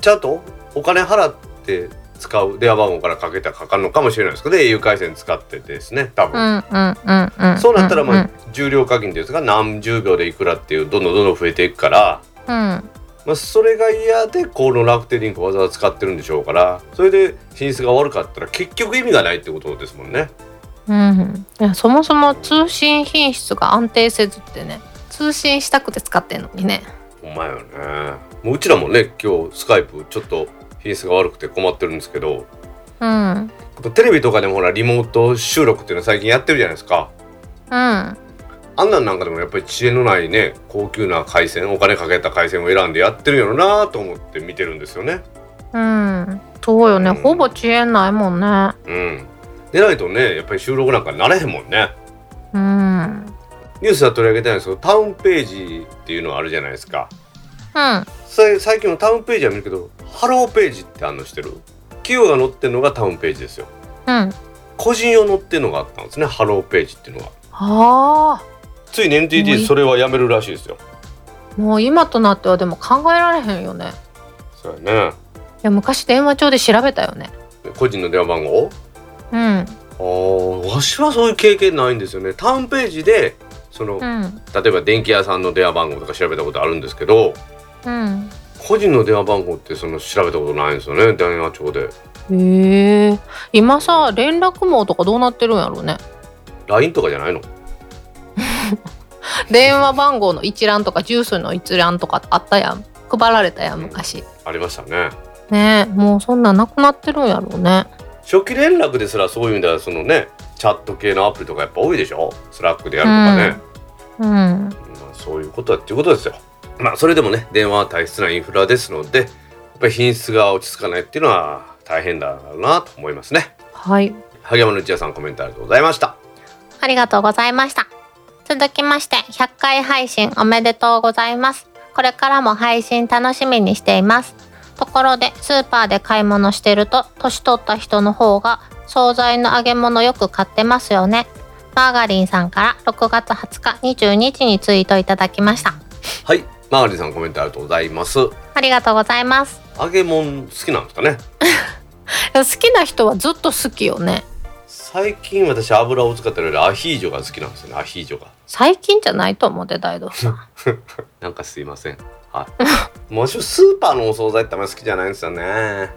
ちゃんとお金払って使う電話番号からかけたらかかるのかもしれないですけど au 回線使っててですね多う分、んうんうんうんそうなったらまあ、うん重量課金ですか何十秒でいくらっていうどんどんどんどん増えていくから、うん。まあ、それが嫌でこの楽天リンクわざわざ使ってるんでしょうからそれで品質が悪かったら結局意味がないってことですもんね。うんいやそもそも通信品質が安定せずってね通信したくて使ってんのにねほんまよね。もううちらもね今日スカイプちょっと品質が悪くて困ってるんですけどうんテレビとかでもほらリモート収録っていうの最近やってるじゃないですか。うんあんなんなんかでもやっぱり知恵のないね高級な回線お金かけた回線を選んでやってるんやろなと思って見てるんですよね。うんそうよね、うんほぼ遅延ないもんねうん。でないとねやっぱり収録なんかなれへんもんね。うんニュースは取り上げたいんですけどタウンページっていうのあるじゃないですか。うんさ最近のタウンページは見るけどハローページってあんのしてる企業が載ってるのがタウンページですよ。うん個人用載ってるのがあったんですねハローページっていうのが。あついに NTT それはやめるらしいですよ。あもう今となってはでも考えられへんよねそうやね。いや昔電話帳で調べたよね個人の電話番号うん。あーわしはそういう経験ないんですよね。タウンページでその、うん。例えば電気屋さんの電話番号とか調べたことあるんですけどうん。個人の電話番号ってその調べたことないんですよね。電話帳で。へえ今さ連絡網とかどうなってるんやろうね。LINE とかじゃないの？電話番号の一覧とか住所の一覧とかあったやん。配られたやん昔。ありましたね。ねえもうそんなんなくなってるんやろうね初期連絡ですらそういう意味ではそのねチャット系のアプリとかやっぱ多いでしょ？ Slack でやるとかね、うん。まあ、そういうことだっていうことですよ。まあそれでもね電話は大切なインフラですのでやっぱり品質が落ち着かないっていうのは大変だろうなと思いますね。はい。萩山の内谷さんコメントありがとうございました。ありがとうございました。続きまして、100回配信おめでとうございます。これからも配信楽しみにしています。ところで、スーパーで買い物してると、年取った人の方が、惣菜の揚げ物よく買ってますよね。マーガリンさんから6月20日22日にツイートいただきました。はいマーガリーさんコメントありがとうございますありがとうございます。揚げ物好きなんですかね？好きな人はずっと好きよね。最近私油を使ってるよりアヒージョが好きなんですよねアヒージョが最近じゃないと思って大道さん。なんかすいませんはいもちろんスーパーのお惣菜ってあんまり好きじゃないんですよね。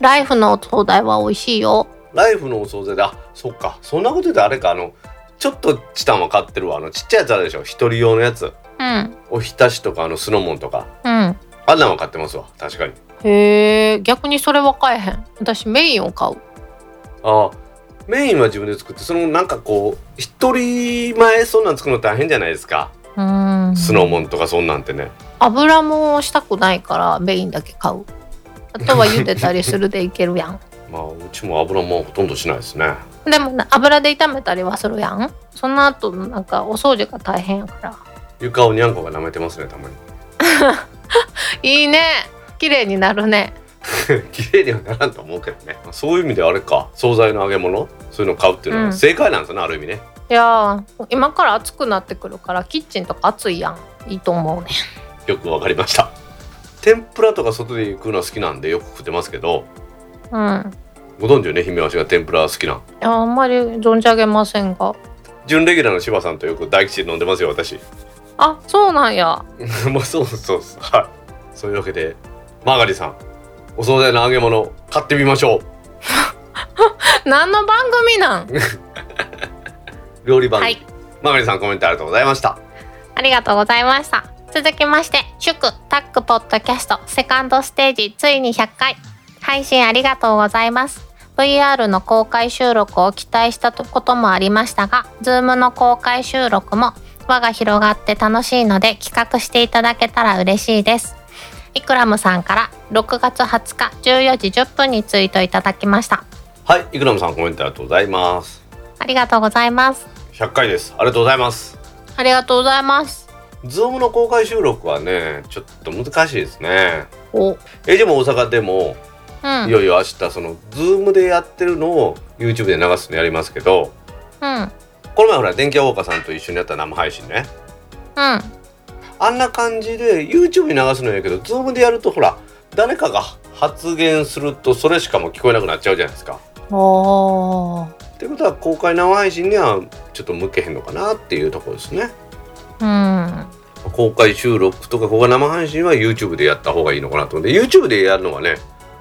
ライフのお惣菜は美味しいよ。ライフのお惣菜であそっか。そんなこと言うとあれか。あのちょっとチタンは買ってるわ。あのちっちゃいやつあるでしょ。一人用のやつ。うん。おひたしとかあの酢の物とか。うん。あんなんは買ってますわ。確かに。へえ逆にそれは買えへん。私メインを買う。ああメインは自分で作ってそのなんかこう一人前そんなん作るの大変じゃないですか。うん。酢の物とかそんなんてね油もしたくないからメインだけ買う。あとは茹でたりするでいけるやん。まあうちも油もほとんどしないですね。でもな油で炒めたりはするやん。その後なんかお掃除が大変やから。床をにゃんこが舐めてますねたまに。いいね。綺麗になるね。綺麗にはならんと思うけどね。そういう意味であれか。惣菜の揚げ物？そういうの買うっていうのうん。は正解なんですよね、ある意味ね。いやー今から暑くなってくるからキッチンとか暑いやん。いいと思うねよくわかりました。天ぷらとか外で食うのは好きなんでよく食ってますけどうん。ご存知よね姫わしが天ぷら好きなん？いやあんまり存じ上げませんが。準レギュラーの柴さんとよく大吉で飲んでますよ私。あそうなんや。もうそうそうそうはい。そういうわけでマーガリさんお惣菜の揚げ物買ってみましょう。何の番組なん？料理番組、はい。マーガリさんコメントありがとうございました。ありがとうございました続きまして祝タックポッドキャストセカンドステージついに100回。配信ありがとうございます。VR の公開収録を期待したこともありましたが Zoom の公開収録も輪が広がって楽しいので企画していただけたら嬉しいです。イクラムさんから6月20日14時10分にツイートいただきました。はいイクラムさんコメントありがとうございます。ありがとうございます。100回です。ありがとうございます。ありがとうございます Zoom の公開収録はねちょっと難しいですね。お。えでも大阪でもうん。いよいよ明日そのズームでやってるのを YouTube で流すのやりますけどうん。この前ほら電気屋ウォーカーさんと一緒にやった生配信ね。うん。あんな感じで YouTube に流すのやけど Zoom でやるとほら誰かが発言するとそれしかも聞こえなくなっちゃうじゃないですか。おー。ってことは公開生配信にはちょっと向けへんのかなっていうところですね。うん公開収録とか公開生配信は YouTube でやった方がいいのかなと思って YouTube でやるのはね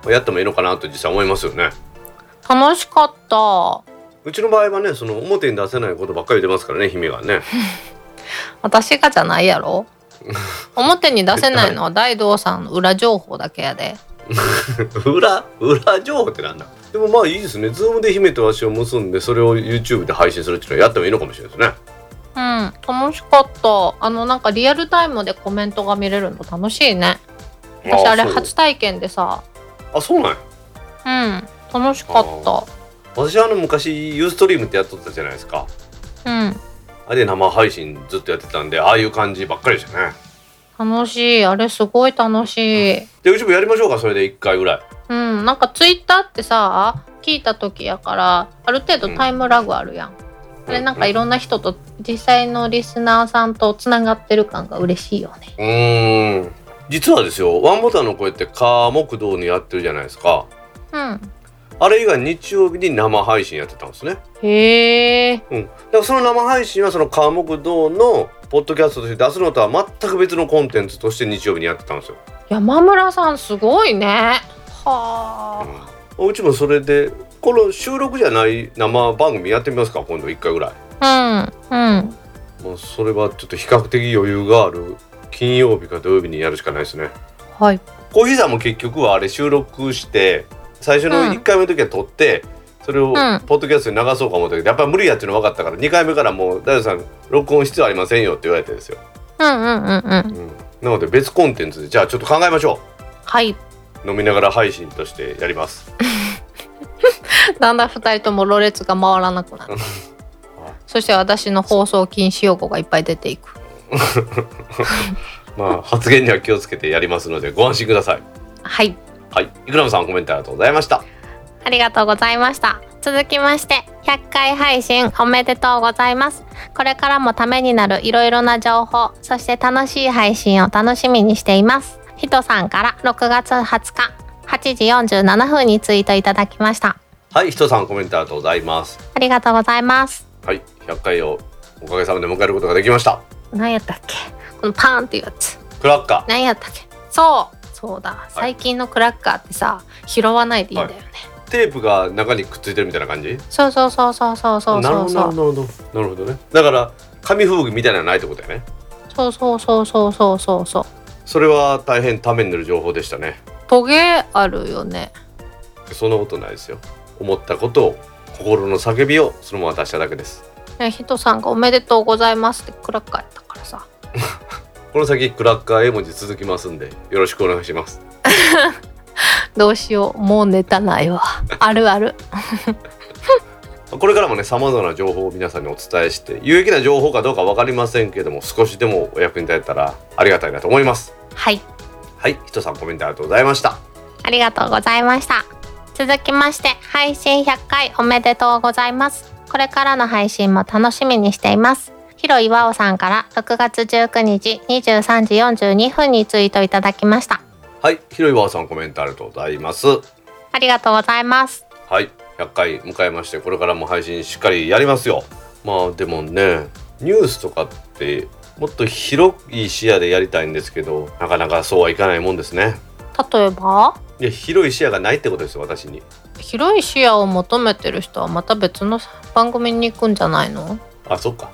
やってもいいのかなと実際思いますよね。楽しかったうちの場合はねその表に出せないことばっかり出ますからね姫がね。私がじゃないやろ？表に出せないのは大道さんの裏情報だけやで 裏裏情報ってなんだ？でもまあいいですね。Zoom で姫と足を結んでそれを YouTube で配信するっていうのはやってもいいのかもしれないですね。うん。楽しかった。あのなんかリアルタイムでコメントが見れるの楽しいね。私あれ初体験でさ。あそうなんや。うん。楽しかった。私あの昔ユーストリームってやっとったじゃないですか。うん。あれで生配信ずっとやってたんでああいう感じばっかりでしたね。楽しい。あれすごい楽しい。で YouTube やりましょうかそれで1回ぐらい。うん。なんかツイッターってさ聞いた時やからある程度タイムラグあるやん、あれなんかいろんな人と実際のリスナーさんとつながってる感が嬉しいよね。うーん。実はですよワンボタンの声って火木道にやってるじゃないですか。うん。あれ以外日曜日に生配信やってたんですね。へえうん。だからその生配信はその火木道のポッドキャストとして出すのとは全く別のコンテンツとして日曜日にやってたんですよ、山村さんすごいね。はうん、うちもそれでこの収録じゃない生番組やってみますか今度1回ぐらいあうんうんもうそれはちょっと比較的余裕がある金曜日か土曜日にやるしかないですね。はいコーヒーさんも結局はあれ収録して最初のうん1回目の時は撮って、それをんポッドキャストに流そうか思ったけどやっぱり無理やっていうの分かったから2回目からもう「大悟さん録音必要ありませんよ」って言われてですよ。うんうんうんうんうん、なので別コンテンツでじゃあちょっと考えましょはい。う飲みながら配信としてやります。だんだん二人ともろれつが回らなくなる。そして私の放送禁止用語がいっぱい出ていく。まあ発言には気をつけてやりますのでご安心ください。はい。はい、イクラムさんコメントありがとうございました。ありがとうございました。続きまして、100回配信おめでとうございます。これからもためになるいろいろな情報、そして楽しい配信を楽しみにしています。ひとさんから6月20日、8時47分にツイートいただきました。はい、ひとさんコメントありがとうございます。ありがとうございます。はい、100回をおかげさまで迎えることができました。何やったっけ？このパーンっていうやつ。クラッカー。何やったっけ？そう。そうだ、最近のクラッカーってさ拾わないでいいんだよね、テープが中にくっついてるみたいな感じ？そうそうそうそうそうそうなるほどなるほどなるほど。ね。だから紙吹雪みたいなのないってことやね。そうそうそうそうそうそうそう。それは大変ためになる情報でしたねトゲあるよね。そんなことないですよ。思ったことを心の叫びをそのまま出しただけです。ね人さんが「おめでとうございます」ってクラッカーやったからさ。この先クラッカー絵文字続きますんでよろしくお願いします。どうしよう。もうネタないわ。あるある。これからもね様々な情報を皆さんにお伝えして有益な情報かどうか分かりませんけども少しでもお役に立てたらありがたいなと思います。はいはい人さんコメントありがとうございました。ありがとうございました。続きまして配信100回おめでとうございます。これからの配信も楽しみにしています。広岩尾さんから6月19日23時42分にツイートいただきました。はい広岩さんコメントありがとうございます。ありがとうございます。はい100回迎えましてこれからも配信しっかりやりますよ。まあでもねニュースとかってもっと広い視野でやりたいんですけどなかなかそうはいかないもんですね。例えば？いや広い視野がないってことですよ私に。広い視野を求めてる人はまた別の番組に行くんじゃないの？あそっか。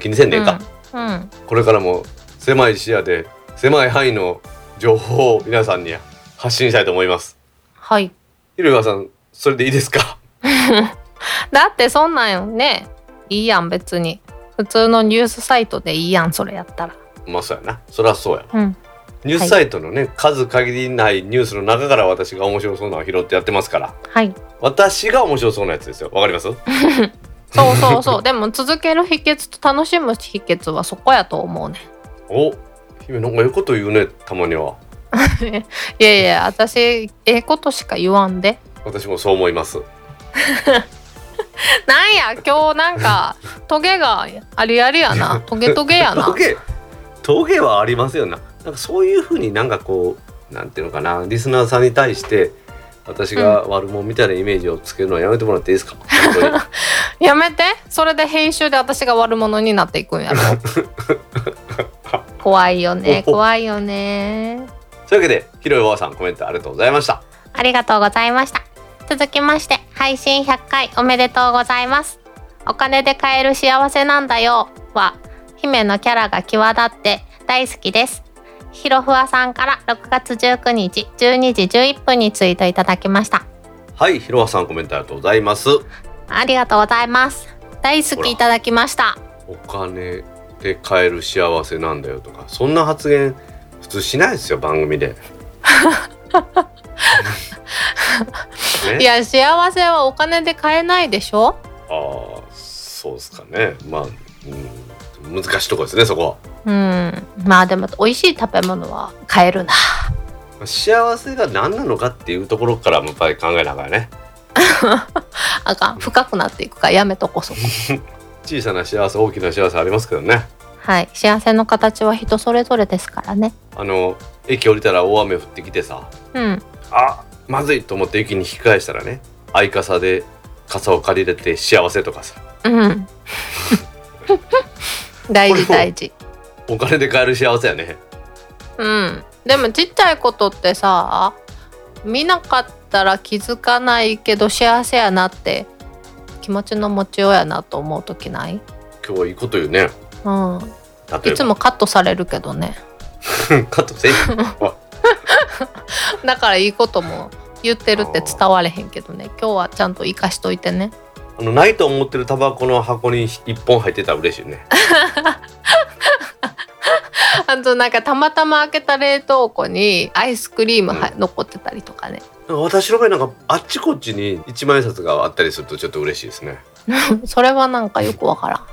気にせんでええか、うん、うん、これからも狭い視野で狭い範囲の情報を皆さんに発信したいと思います。はい。広岩さんそれでいいですか？だってそんなんよね。いいやん別に普通のニュースサイトでいいやんそれやったら。まあそうやな。そりゃそうやわうん。ニュースサイトのね、数限りないニュースの中から私が面白そうなのを拾ってやってますから。はい。私が面白そうなやつですよ。わかります？そうそうそう。でも続ける秘訣と楽しむ秘訣はそこやと思うねお姫なんかええこと言うねたまには。いやいや私ええことしか言わんで。私もそう思います なんや今日なんかトゲがありありやな。トゲトゲやな。トゲトゲはありますよな。なんかそういうふうになんかこうなんていうのかな。リスナーさんに対して私が悪者みたいなイメージをつけるのはやめてもらっていいですか、本当にやめて。それで編集で私が悪者になっていくんやろ。怖いよね怖いよね。というわけでひろいおばあさんコメントありがとうございました。ありがとうございました続きまして配信100回おめでとうございます。お金で買える幸せなんだよは姫のキャラが際立って大好きです。ひろふわさんから6月19日12時11分にツイートいただきました。はいひろわさんコメントありがとうございます。ありがとうございます。大好きいただきました。お金で買える幸せなんだよとかそんな発言普通しないですよ番組で、ね、いや幸せはお金で買えないでしょ？ああそうですかね。まあ、うん、難しいとこですねそこは。うん。まあでも美味しい食べ物は買えるな。幸せが何なのかっていうところからもやっぱり考えながらね。あかん。深くなっていくからやめとこそこ。小さな幸せ大きな幸せありますけどね。はい。幸せの形は人それぞれですからね。あの駅降りたら大雨降ってきてさ。うん。あまずいと思って駅に引き返したらね相傘で傘を借りれて幸せとかさ。うん。大事大事。お金で買える幸せやね。うん。でもちっちゃいことってさ見なかったら気づかないけど幸せやなって気持ちの持ちようやなと思う時ない？今日はいいこと言うね。うん。いつもカットされるけどね カットせい だからいいことも言ってるって伝われへんけどね。今日はちゃんと生かしといてね。あのないと思ってるタバコの箱に一本入ってたら嬉しいね。あとなんかたまたま開けた冷凍庫にアイスクリームは、残ってたりとかね。私の場合なんかあっちこっちに一万円札があったりするとちょっと嬉しいですね。それはなんかよくわからん。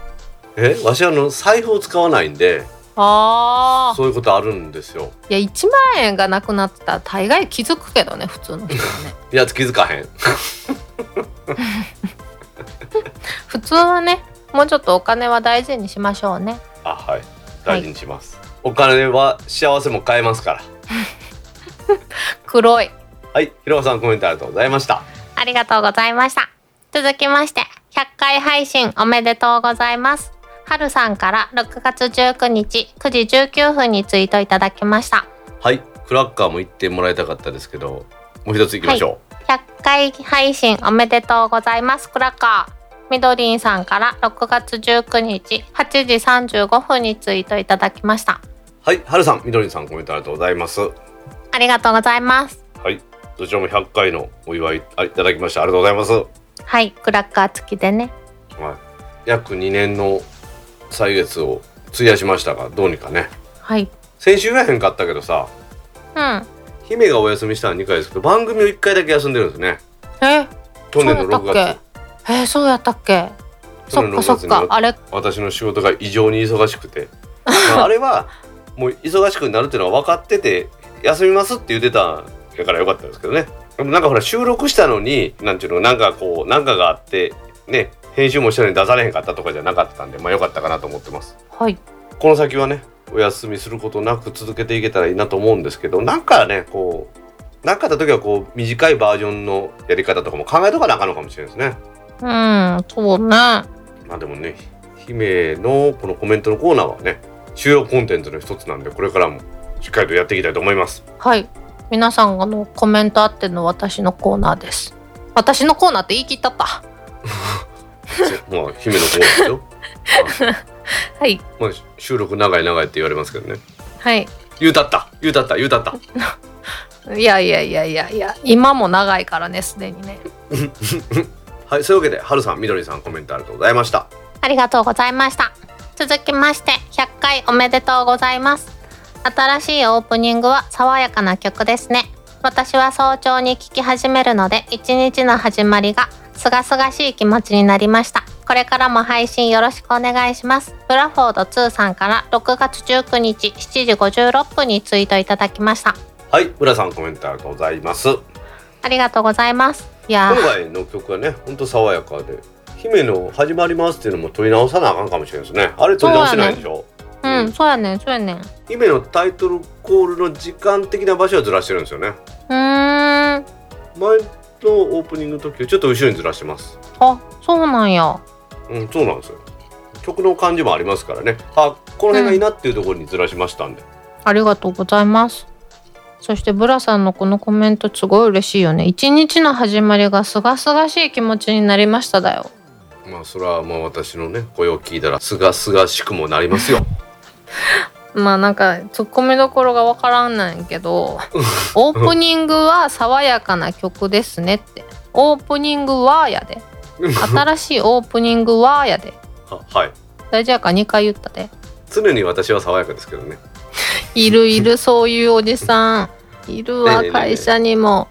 えわしあの財布を使わないんであそういうことあるんですよ。いや1万円がなくなってたら大概気づくけどね普通の人はね。いや気づかへん。普通はねもうちょっとお金は大事にしましょうね。あはい。大事にします、お金は幸せも買えますから。黒い。はいひろわさんコメントありがとうございました。ありがとうございました。続きまして100回配信おめでとうございますはるさんから6月19日9時19分にツイートいただきましたはいクラッカーも言ってもらいたかったですけどもう一ついきましょう、100回配信おめでとうございます。クラッカー。みどりんさんから6月19日8時35分にツイートいただきました。はい、はるさん、みどりんさんコメントありがとうございます。ありがとうございます。はい、どちらも100回のお祝いあいただきましてありがとうございます。ははい、クラッカー付きでね。い、約2年の歳月を費やしましたが、どうにかね。はい。先週はへんかったけどさ、うん。姫がお休みしたのは2回ですけど、番組を1回だけ休んでるんですね。え、去年の6そうやったっ月。けえーそうやったっけ？そ去年のっかそっ6月に。かあれ、私の仕事が異常に忙しくて、まあ、あれはもう忙しくなるっていうのは分かってて休みますって言ってたんやからよかったんですけどねでもなんかほら収録したのになんていうのなんかこうなんかがあってね編集もしたのに出されへんかったとかじゃなかったんでまあよかったかなと思ってますはい。この先はねお休みすることなく続けていけたらいいなと思うんですけどなんかねこうなんかあった時はこう短いバージョンのやり方とかも考えとかなあかんのかもしれないですねうん、そうね。まあでもね姫のこのコメントのコーナーはね主要コンテンツの一つなんでこれからもしっかりとやっていきたいと思いますはい。皆さんがのコメントあっての私のコーナーです。私のコーナーって言い切ったった。まあ姫のコーナーですよ はい。まあ収録長い長いって言われますけどねはい。言うたった言うたった言うたった いやいやいやいやいや、今も長いからね、すでにね。はいそういうわけではるさんみどりさんコメントありがとうございましたありがとうございました。続きまして、100回おめでとうございます。新しいオープニングは爽やかな曲ですね。私は早朝に聴き始めるので、一日の始まりがすがすがしい気持ちになりました。これからも配信よろしくお願いします。ブラフォード2さんから6月19日7時56分にツイートいただきました。はい浦さんコメントありがとうございますありがとうございます。いや今ー、回の曲はねほんと爽やかで姫の始まりますっていうのも取り直さなあかんかもしれないですねあれ取り直してないでしょ？うん、そうやねん、そうやねん。う姫のタイトルコールの時間的な場所はずらしてるんですよねーん、前のオープニングの時をちょっと後ろにずらしてますあ、そうなんや。うんそうなんですよ曲の感じもありますからねあこの辺がいいなっていうところにずらしましたんで、ありがとうございます。そしてブラさんのこのコメントすごい嬉しいよね。一日の始まりがすがすがしい気持ちになりましただよ。まあそれはまあ私のね声を聞いたらすがすがしくもなりますよ まあなんかツッコミどころがわからんないけど、オープニングは爽やかな曲ですねって。オープニングはやで。新しいオープニングはやで。ははい大丈夫か？2回言ったで。常に私は爽やかですけどね いるいるそういうおじさん。いるわ会社にも。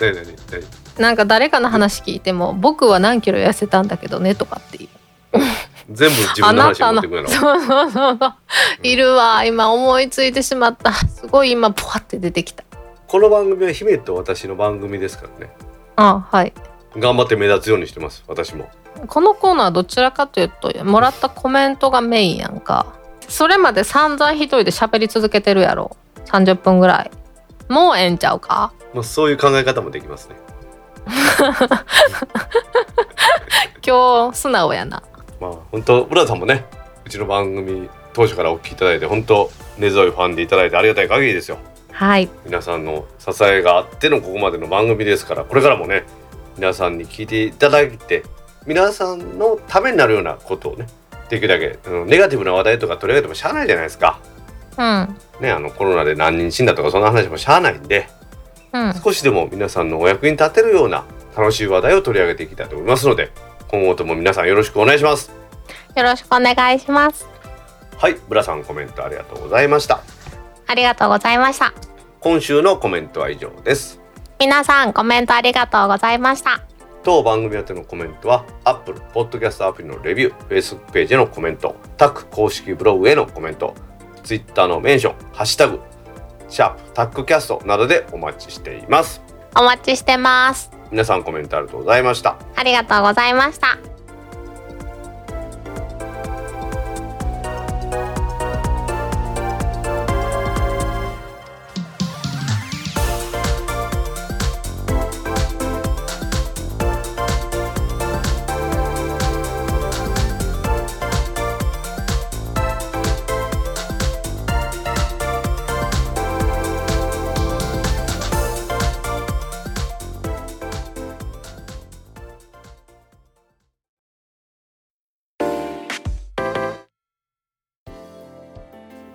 ねえねえねえねなんか誰かの話聞いても僕は何キロ痩せたんだけどねとかっていう。え全部自分の話に持ってくるの？そうそうそうそう。いるわ。今思いついてしまった。すごい今ポワって出てきた。この番組は姫と私の番組ですからね。あはい。頑張って目立つようにしてます。私も。このコーナーはどちらかというともらったコメントがメインやんか。それまで散々一人で喋り続けてるやろ。30分ぐらい。もうええんちゃうか？まあそういう考え方もできますね。今日素直やなまあ本当浦田さんもねうちの番組当初からお聞きいただいて本当根強いファンでいただいてありがたい限りですよ。はい。皆さんの支えがあってのここまでの番組ですからこれからもね皆さんに聞いていただいて皆さんのためになるようなことをねできるだけ、うんネガティブな話題とか取り上げてもしゃあないじゃないですか。うん。ね、あのコロナで何人死んだとかそんな話もしゃあないんでうん。少しでも皆さんのお役に立てるような楽しい話題を取り上げていきたいと思いますので今後とも皆さんよろしくお願いします。よろしくお願いしますはい、ブラさんコメントありがとうございました。ありがとうございました今週のコメントは以上です。皆さんコメントありがとうございました当番組宛てのコメントは Apple Podcast アプリのレビュー Facebook ページへのコメントタック公式ブログへのコメント Twitter のメンションハッシュタグシャープタックキャストなどでお待ちしていますお待ちしてます皆さんコメントありがとうございました。ありがとうございました。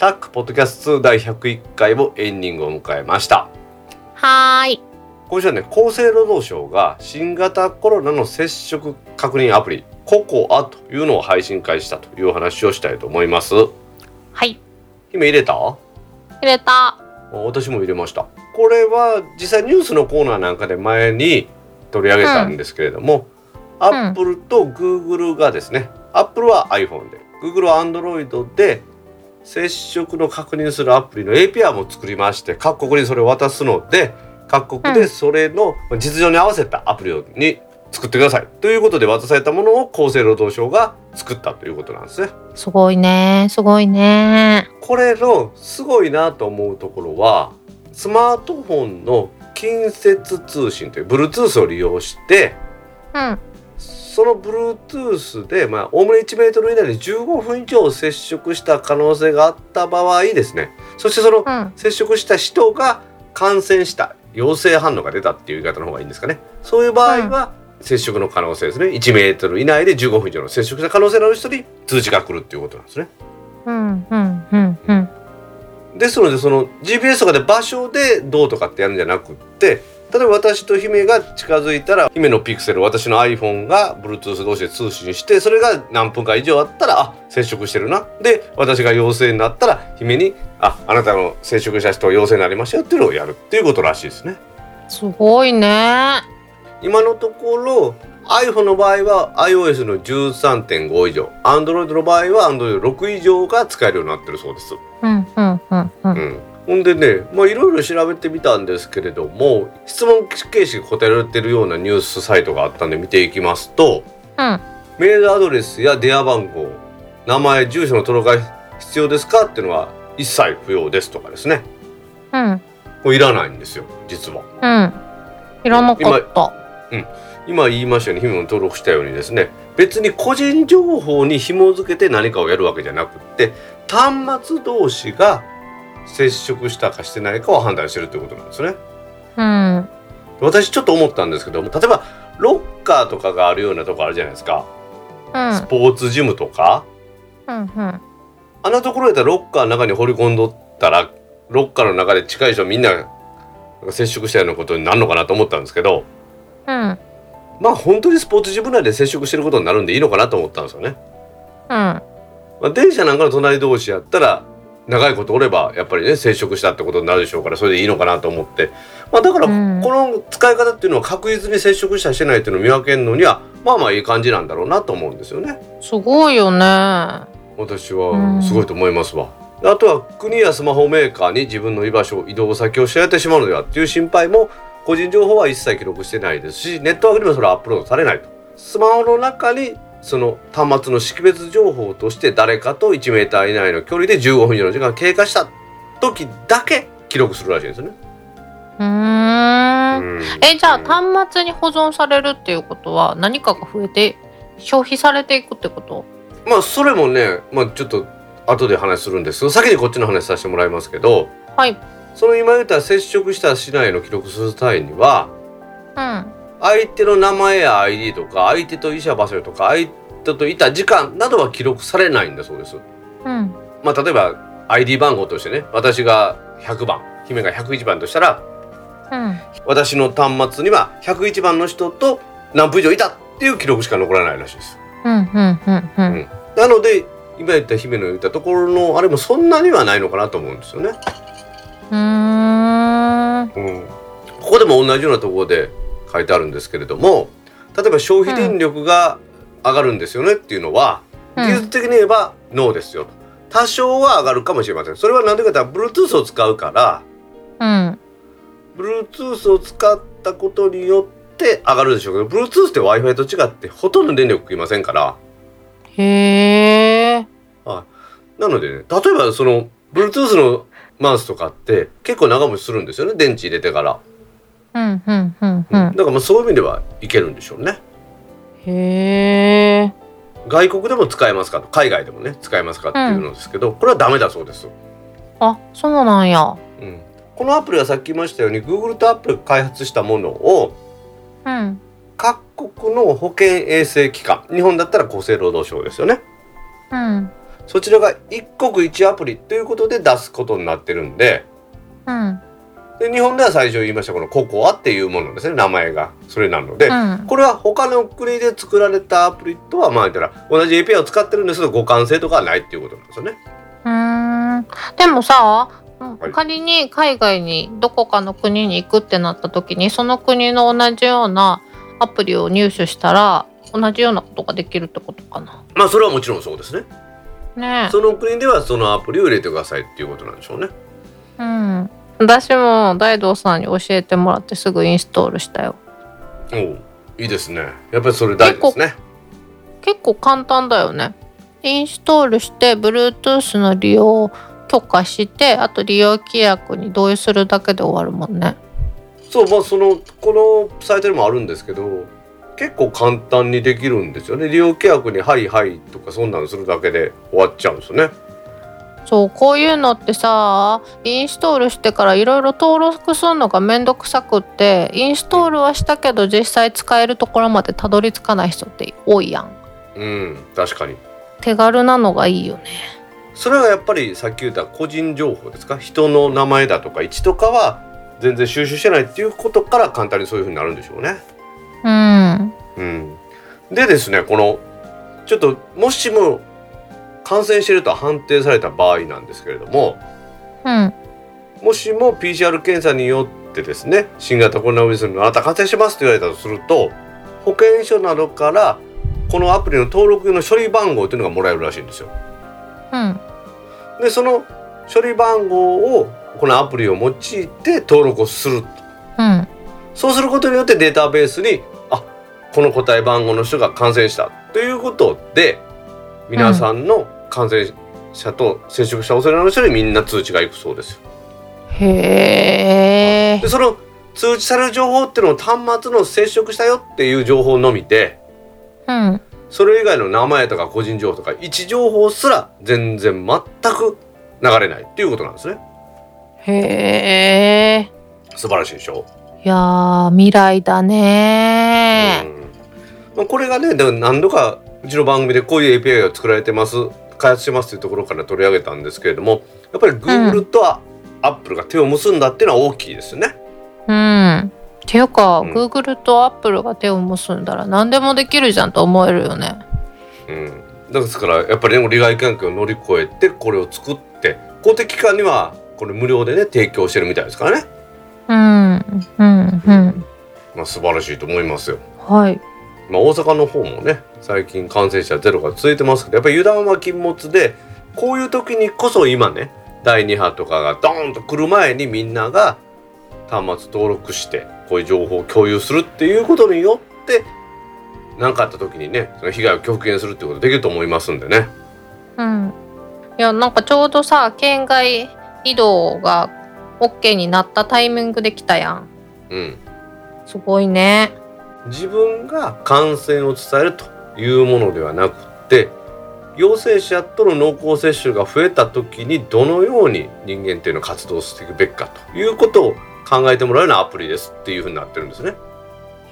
タックポッドキャスト第101回もエンディングを迎えましたはーい。今週はね厚生労働省が新型コロナの接触確認アプリココアというのを配信開始したというお話をしたいと思いますはい。今入れた？入れた。私も入れましたこれは実際ニュースのコーナーなんかで前に取り上げたんですけれども、アップルとグーグルがですね、アップルは iPhone でグーグルは Android で接触の確認するアプリの API も作りまして各国にそれを渡すので各国でそれの実情に合わせたアプリをに作ってくださいということで渡されたものを厚生労働省が作ったということなんですね。すごいね。すごいね。これのすごいなと思うところはスマートフォンの近接通信という Bluetooth を利用してうん。その Bluetooth でまあおおむね1メートル以内で15分以上接触した可能性があった場合ですねそしてそのうん。接触した人が感染した陽性反応が出たっていう言い方の方がいいんですかねそういう場合は、接触の可能性ですね1メートル以内で15分以上の接触した可能性のある人に通知が来るっていうことなんですね。うん。うん。うん。うん。ですのでその GPS とかで場所でどうとかってやるんじゃなくって例えば私と姫が近づいたら姫のピクセル私の iPhone が Bluetooth 同士で通信してそれが何分か以上あったらあ接触してるなで私が陽性になったら姫にああなたの接触した人は陽性になりましたよっていうのをやるっていうことらしいですね。すごいね。今のところ iPhone の場合は iOS の13.5以上 Android の場合は Android6 以上が使えるようになってるそうです。うん。うん。うん。う。うんん、ほんでねまあいろいろ調べてみたんですけれども質問形式で答えられてるようなニュースサイトがあったんで見ていきますとうん。メールアドレスや電話番号名前住所の登録が必要ですかっていうのは一切不要ですとかですねうん。これいらないんですよ実はうん。いらなかった。今言いましたように姫も登録したようにですね別に個人情報に紐付けて何かをやるわけじゃなくって端末同士が接触したかしてないかを判断してるってことなんですねうん。私ちょっと思ったんですけども例えばロッカーとかがあるようなとこあるじゃないですか、うん。スポーツジムとかうん。うん。あんなところやったらロッカーの中に掘り込んどったらロッカーの中で近い人みんな接触したようなことになるのかなと思ったんですけどうん。まあ本当にスポーツジム内で接触してることになるんでいいのかなと思ったんですよね。うん。まあ、電車なんかの隣同士やったら長いことおればやっぱりね接触したってことになるでしょうからそれでいいのかなと思って、まあ、だからこうんの使い方っていうのは確実に接触したしてないっていうのを見分けるのにはまあまあいい感じなんだろうなと思うんですよね。すごいよね。私はすごいと思いますわ。あとは国やスマホメーカーに自分の居場所移動先を知られてしまうのではっていう心配も個人情報は一切記録してないですしネットワークにもそれはアップロードされないと。スマホの中にその端末の識別情報として誰かと1メーター以内の距離で15分以上の時間が経過した時だけ記録するらしいんですよね。うーん。うんえ、じゃあうん端末に保存されるっていうことは何かが増えて消費されていくってこと？まあそれもね、まあ、ちょっと後で話するんですけど先にこっちの話させてもらいますけどはい。その今言った接触したしないの記録する際にはうん。相手の名前や ID とか相手といた場所とか相手といた時間などは記録されないんだそうです。うん。まあ例えば ID 番号としてね私が100番姫が101番としたらうん。私の端末には101番の人と何分以上いたっていう記録しか残らないらしいです。うん。うん。うん。うん。なので今言った姫の言ったところのあれもそんなにはないのかなと思うんですよね。うーん。うん、ここでも同じようなところで書いてあるんですけれども例えば消費電力が上がるんですよねっていうのは、うん。技術的に言えばノーですよと。多少は上がるかもしれません。それは何でかというと Bluetooth を使うからうん。Bluetooth を使ったことによって上がるでしょうけど Bluetooth って Wi-Fi と違ってほとんど電力食いませんから。へえ。なのでね例えばその Bluetooth のマウスとかって結構長持ちするんですよね。電池入れてから、うん。うん。うん。うだん。からまあそういう意味ではいけるんでしょうねへえ。外国でも使えますかと海外でもね使えますかっていうのですけど、これはダメだそうです、あ、そうなんや。うん、このアプリはさっき言いましたように Google と Apple が開発したものをうん。各国の保健衛生機関日本だったら厚生労働省ですよねうん。そちらが一国一アプリということで出すことになってるんでうんで日本では最初言いましたこのココアっていうものですね名前がそれなので、うんこれは他の国で作られたアプリとはまあ言ったら同じ API を使ってるんですけど互換性とかはないっていうことなんですよね。うーんでもさ、い仮に海外にどこかの国に行くってなった時にその国の同じようなアプリを入手したら同じようなことができるってことかな。まあそれはもちろんそうですね。ねその国ではそのアプリを入れてくださいっていうことなんでしょうね。え。うん。私も大道さんに教えてもらってすぐインストールしたよ。おういいですね。やっぱりそれ大事ですね。結構簡単だよね。インストールして Bluetooth の利用を許可してあと利用規約に同意するだけで終わるもんね。そうまあそのこのサイトにもあるんですけど結構簡単にできるんですよね。利用規約に「はいはい」とかそんなのするだけで終わっちゃうんですよね。そうこういうのってさインストールしてからいろいろ登録するのがめんどくさくってインストールはしたけど実際使えるところまでたどり着かない人って多いやん。うん確かに。手軽なのがいいよね。それはやっぱりさっき言った個人情報ですか？人の名前だとか位置とかは全然収集してないっていうことから簡単にそういうふうになるんでしょうね。うん。うん、でですねこのちょっともしも感染していると判定された場合なんですけれどもうん。もしも PCR 検査によってですね新型コロナウイルスにあなた感染してますと言われたとすると保健所などからこのアプリの登録用の処理番号というのがもらえるらしいんですよ。うん。でその処理番号をこのアプリを用いて登録をするうん。そうすることによってデータベースにあこの個体番号の人が感染したということで皆さんの感染者と接触した恐れのある人にみんな通知がいくそうですよ。へえでその通知される情報っていうのを端末の接触したよっていう情報のみでうん。それ以外の名前とか個人情報とか位置情報すら全然全く流れないっていうことなんですね。へえ素晴らしいでしょ？いやー未来だねうん。まあ、これがねでも何度かうちの番組でこういう API が作られてます開発してますというところから取り上げたんですけれどもやっぱり Google とは Apple が手を結んだっていうのは大きいですよね。うん。っていうか、うん。Google と Apple が手を結んだら何でもできるじゃんと思えるよね。うん、ですからやっぱりね利害関係を乗り越えてこれを作って公的機関にはこれ無料でね提供してるみたいですからね、うん。うん。うん。まあ、素晴らしいと思いますよ。はいまあ、大阪の方もね最近感染者ゼロが続いてますけどやっぱり油断は禁物でこういう時にこそ今ね第2波とかがドーンと来る前にみんなが端末登録してこういう情報を共有するっていうことによって何かあった時にねその被害を極限するってことできると思いますんでね。うん。いやなんかちょうどさ県外移動が OK になったタイミングで来たやん。うん、すごいね自分が感染を伝えるというものではなくって陽性者との濃厚接触が増えた時にどのように人間っていうのを活動していくべきかということを考えてもらうようなアプリですっていうふうになってるんですね。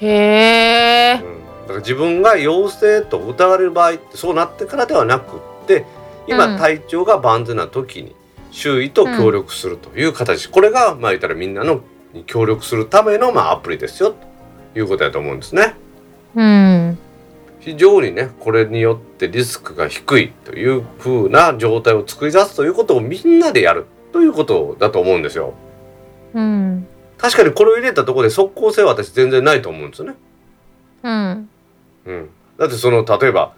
へえうん、だから自分が陽性と疑われる場合ってそうなってからではなくって今、うん。体調が万全な時に周囲と協力するという形、これがまあ言ったらみんなのに協力するためのまあアプリですよ。ということだと思うんですね。うん非常にねこれによってリスクが低いという風な状態を作り出すということをみんなでやるということだと思うんですよ。うん確かにこれを入れたところで即効性は私全然ないと思うんですよね。うんうん、だってその例えば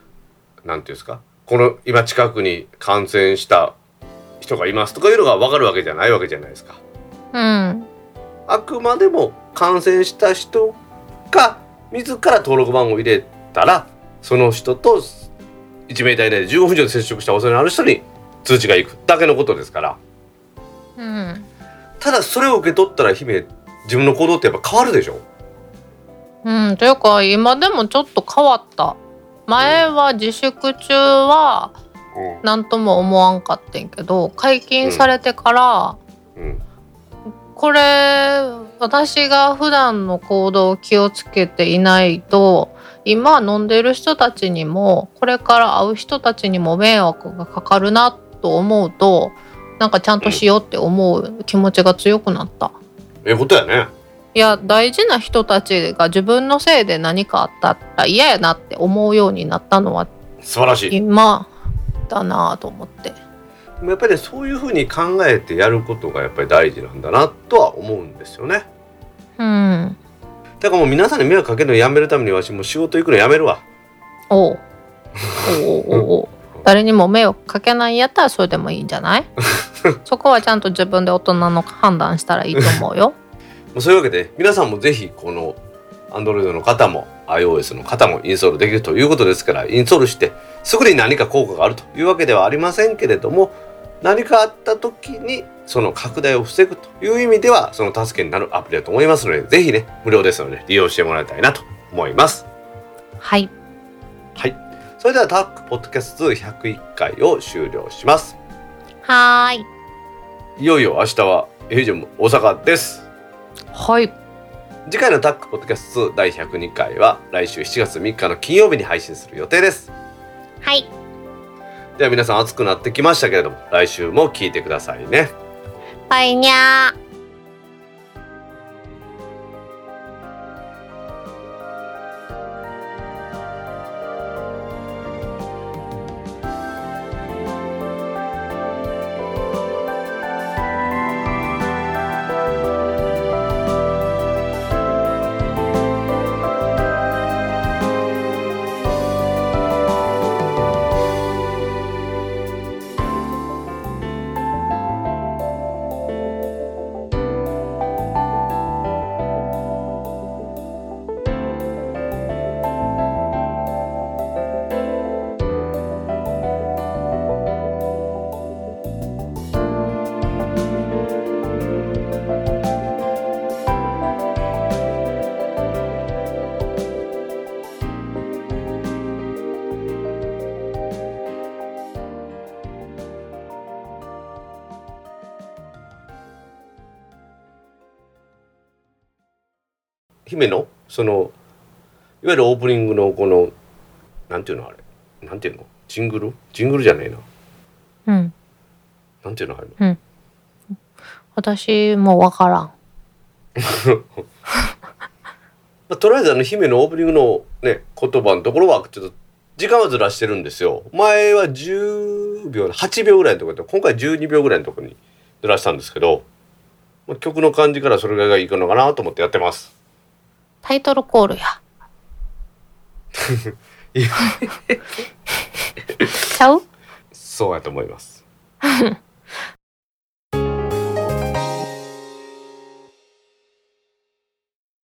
何ていうんですか？この今近くに感染した人がいますとかいうのが分かるわけじゃないわけじゃないですか。うんあくまでも感染した人が自ら登録番号を入れたらその人と1メーター以内で15分以上で接触した恐れのある人に通知がいくだけのことですから。うん。ただそれを受け取ったら姫自分の行動ってやっぱ変わるでしょ。うん。というか今でもちょっと変わった。前は自粛中は何とも思わんかってんけど解禁されてから、うんこれ私が普段の行動を気をつけていないと今飲んでる人たちにもこれから会う人たちにも迷惑がかかるなと思うとなんかちゃんとしようって思う気持ちが強くなった。ええことやねいや大事な人たちが自分のせいで何かあったら嫌やなって思うようになったのは素晴らしい今だなと思って。やっぱりねそういうふうに考えてやることがやっぱり大事なんだなとは思うんですよね。うん。だからもう皆さんに迷惑かけるのやめるためにわしもう仕事行くのやめるわ。おう。おうおうおう誰にも迷惑かけないんやったらそれでもいいんじゃない？そこはちゃんと自分で大人の判断したらいいと思うよ。もうそういうわけで皆さんもぜひこの Android の方も iOS の方もインストールできるということですからインストールしてすぐに何か効果があるというわけではありませんけれども何かあった時にその拡大を防ぐという意味ではその助けになるアプリだと思いますのでぜひね無料ですので利用してもらいたいなと思います。はい。はい。それではタックポッドキャスト101回を終了します。はーい。いよいよ明日はエイジョム大阪です。はい。次回のタックポッドキャスト第102回は来週7月3日の金曜日に配信する予定です。はい。では皆さん暑くなってきましたけれども来週も聞いてくださいね。バイニャー。プニングのこのなんていうのあれ。なんていうの？ジングル？ジングルじゃねえな。うん。なんていうのあれ私もわからん。まあ、とりあえずあの姫のオープニングのね言葉のところはちょっと時間はずらしてるんですよ。前は10秒8秒ぐらいのところで今回12秒ぐらいのところにずらしたんですけど、まあ、曲の感じからそれぐらいがいいかのかなと思ってやってます。タイトルコールや。いや。ちゃう？そうやと思います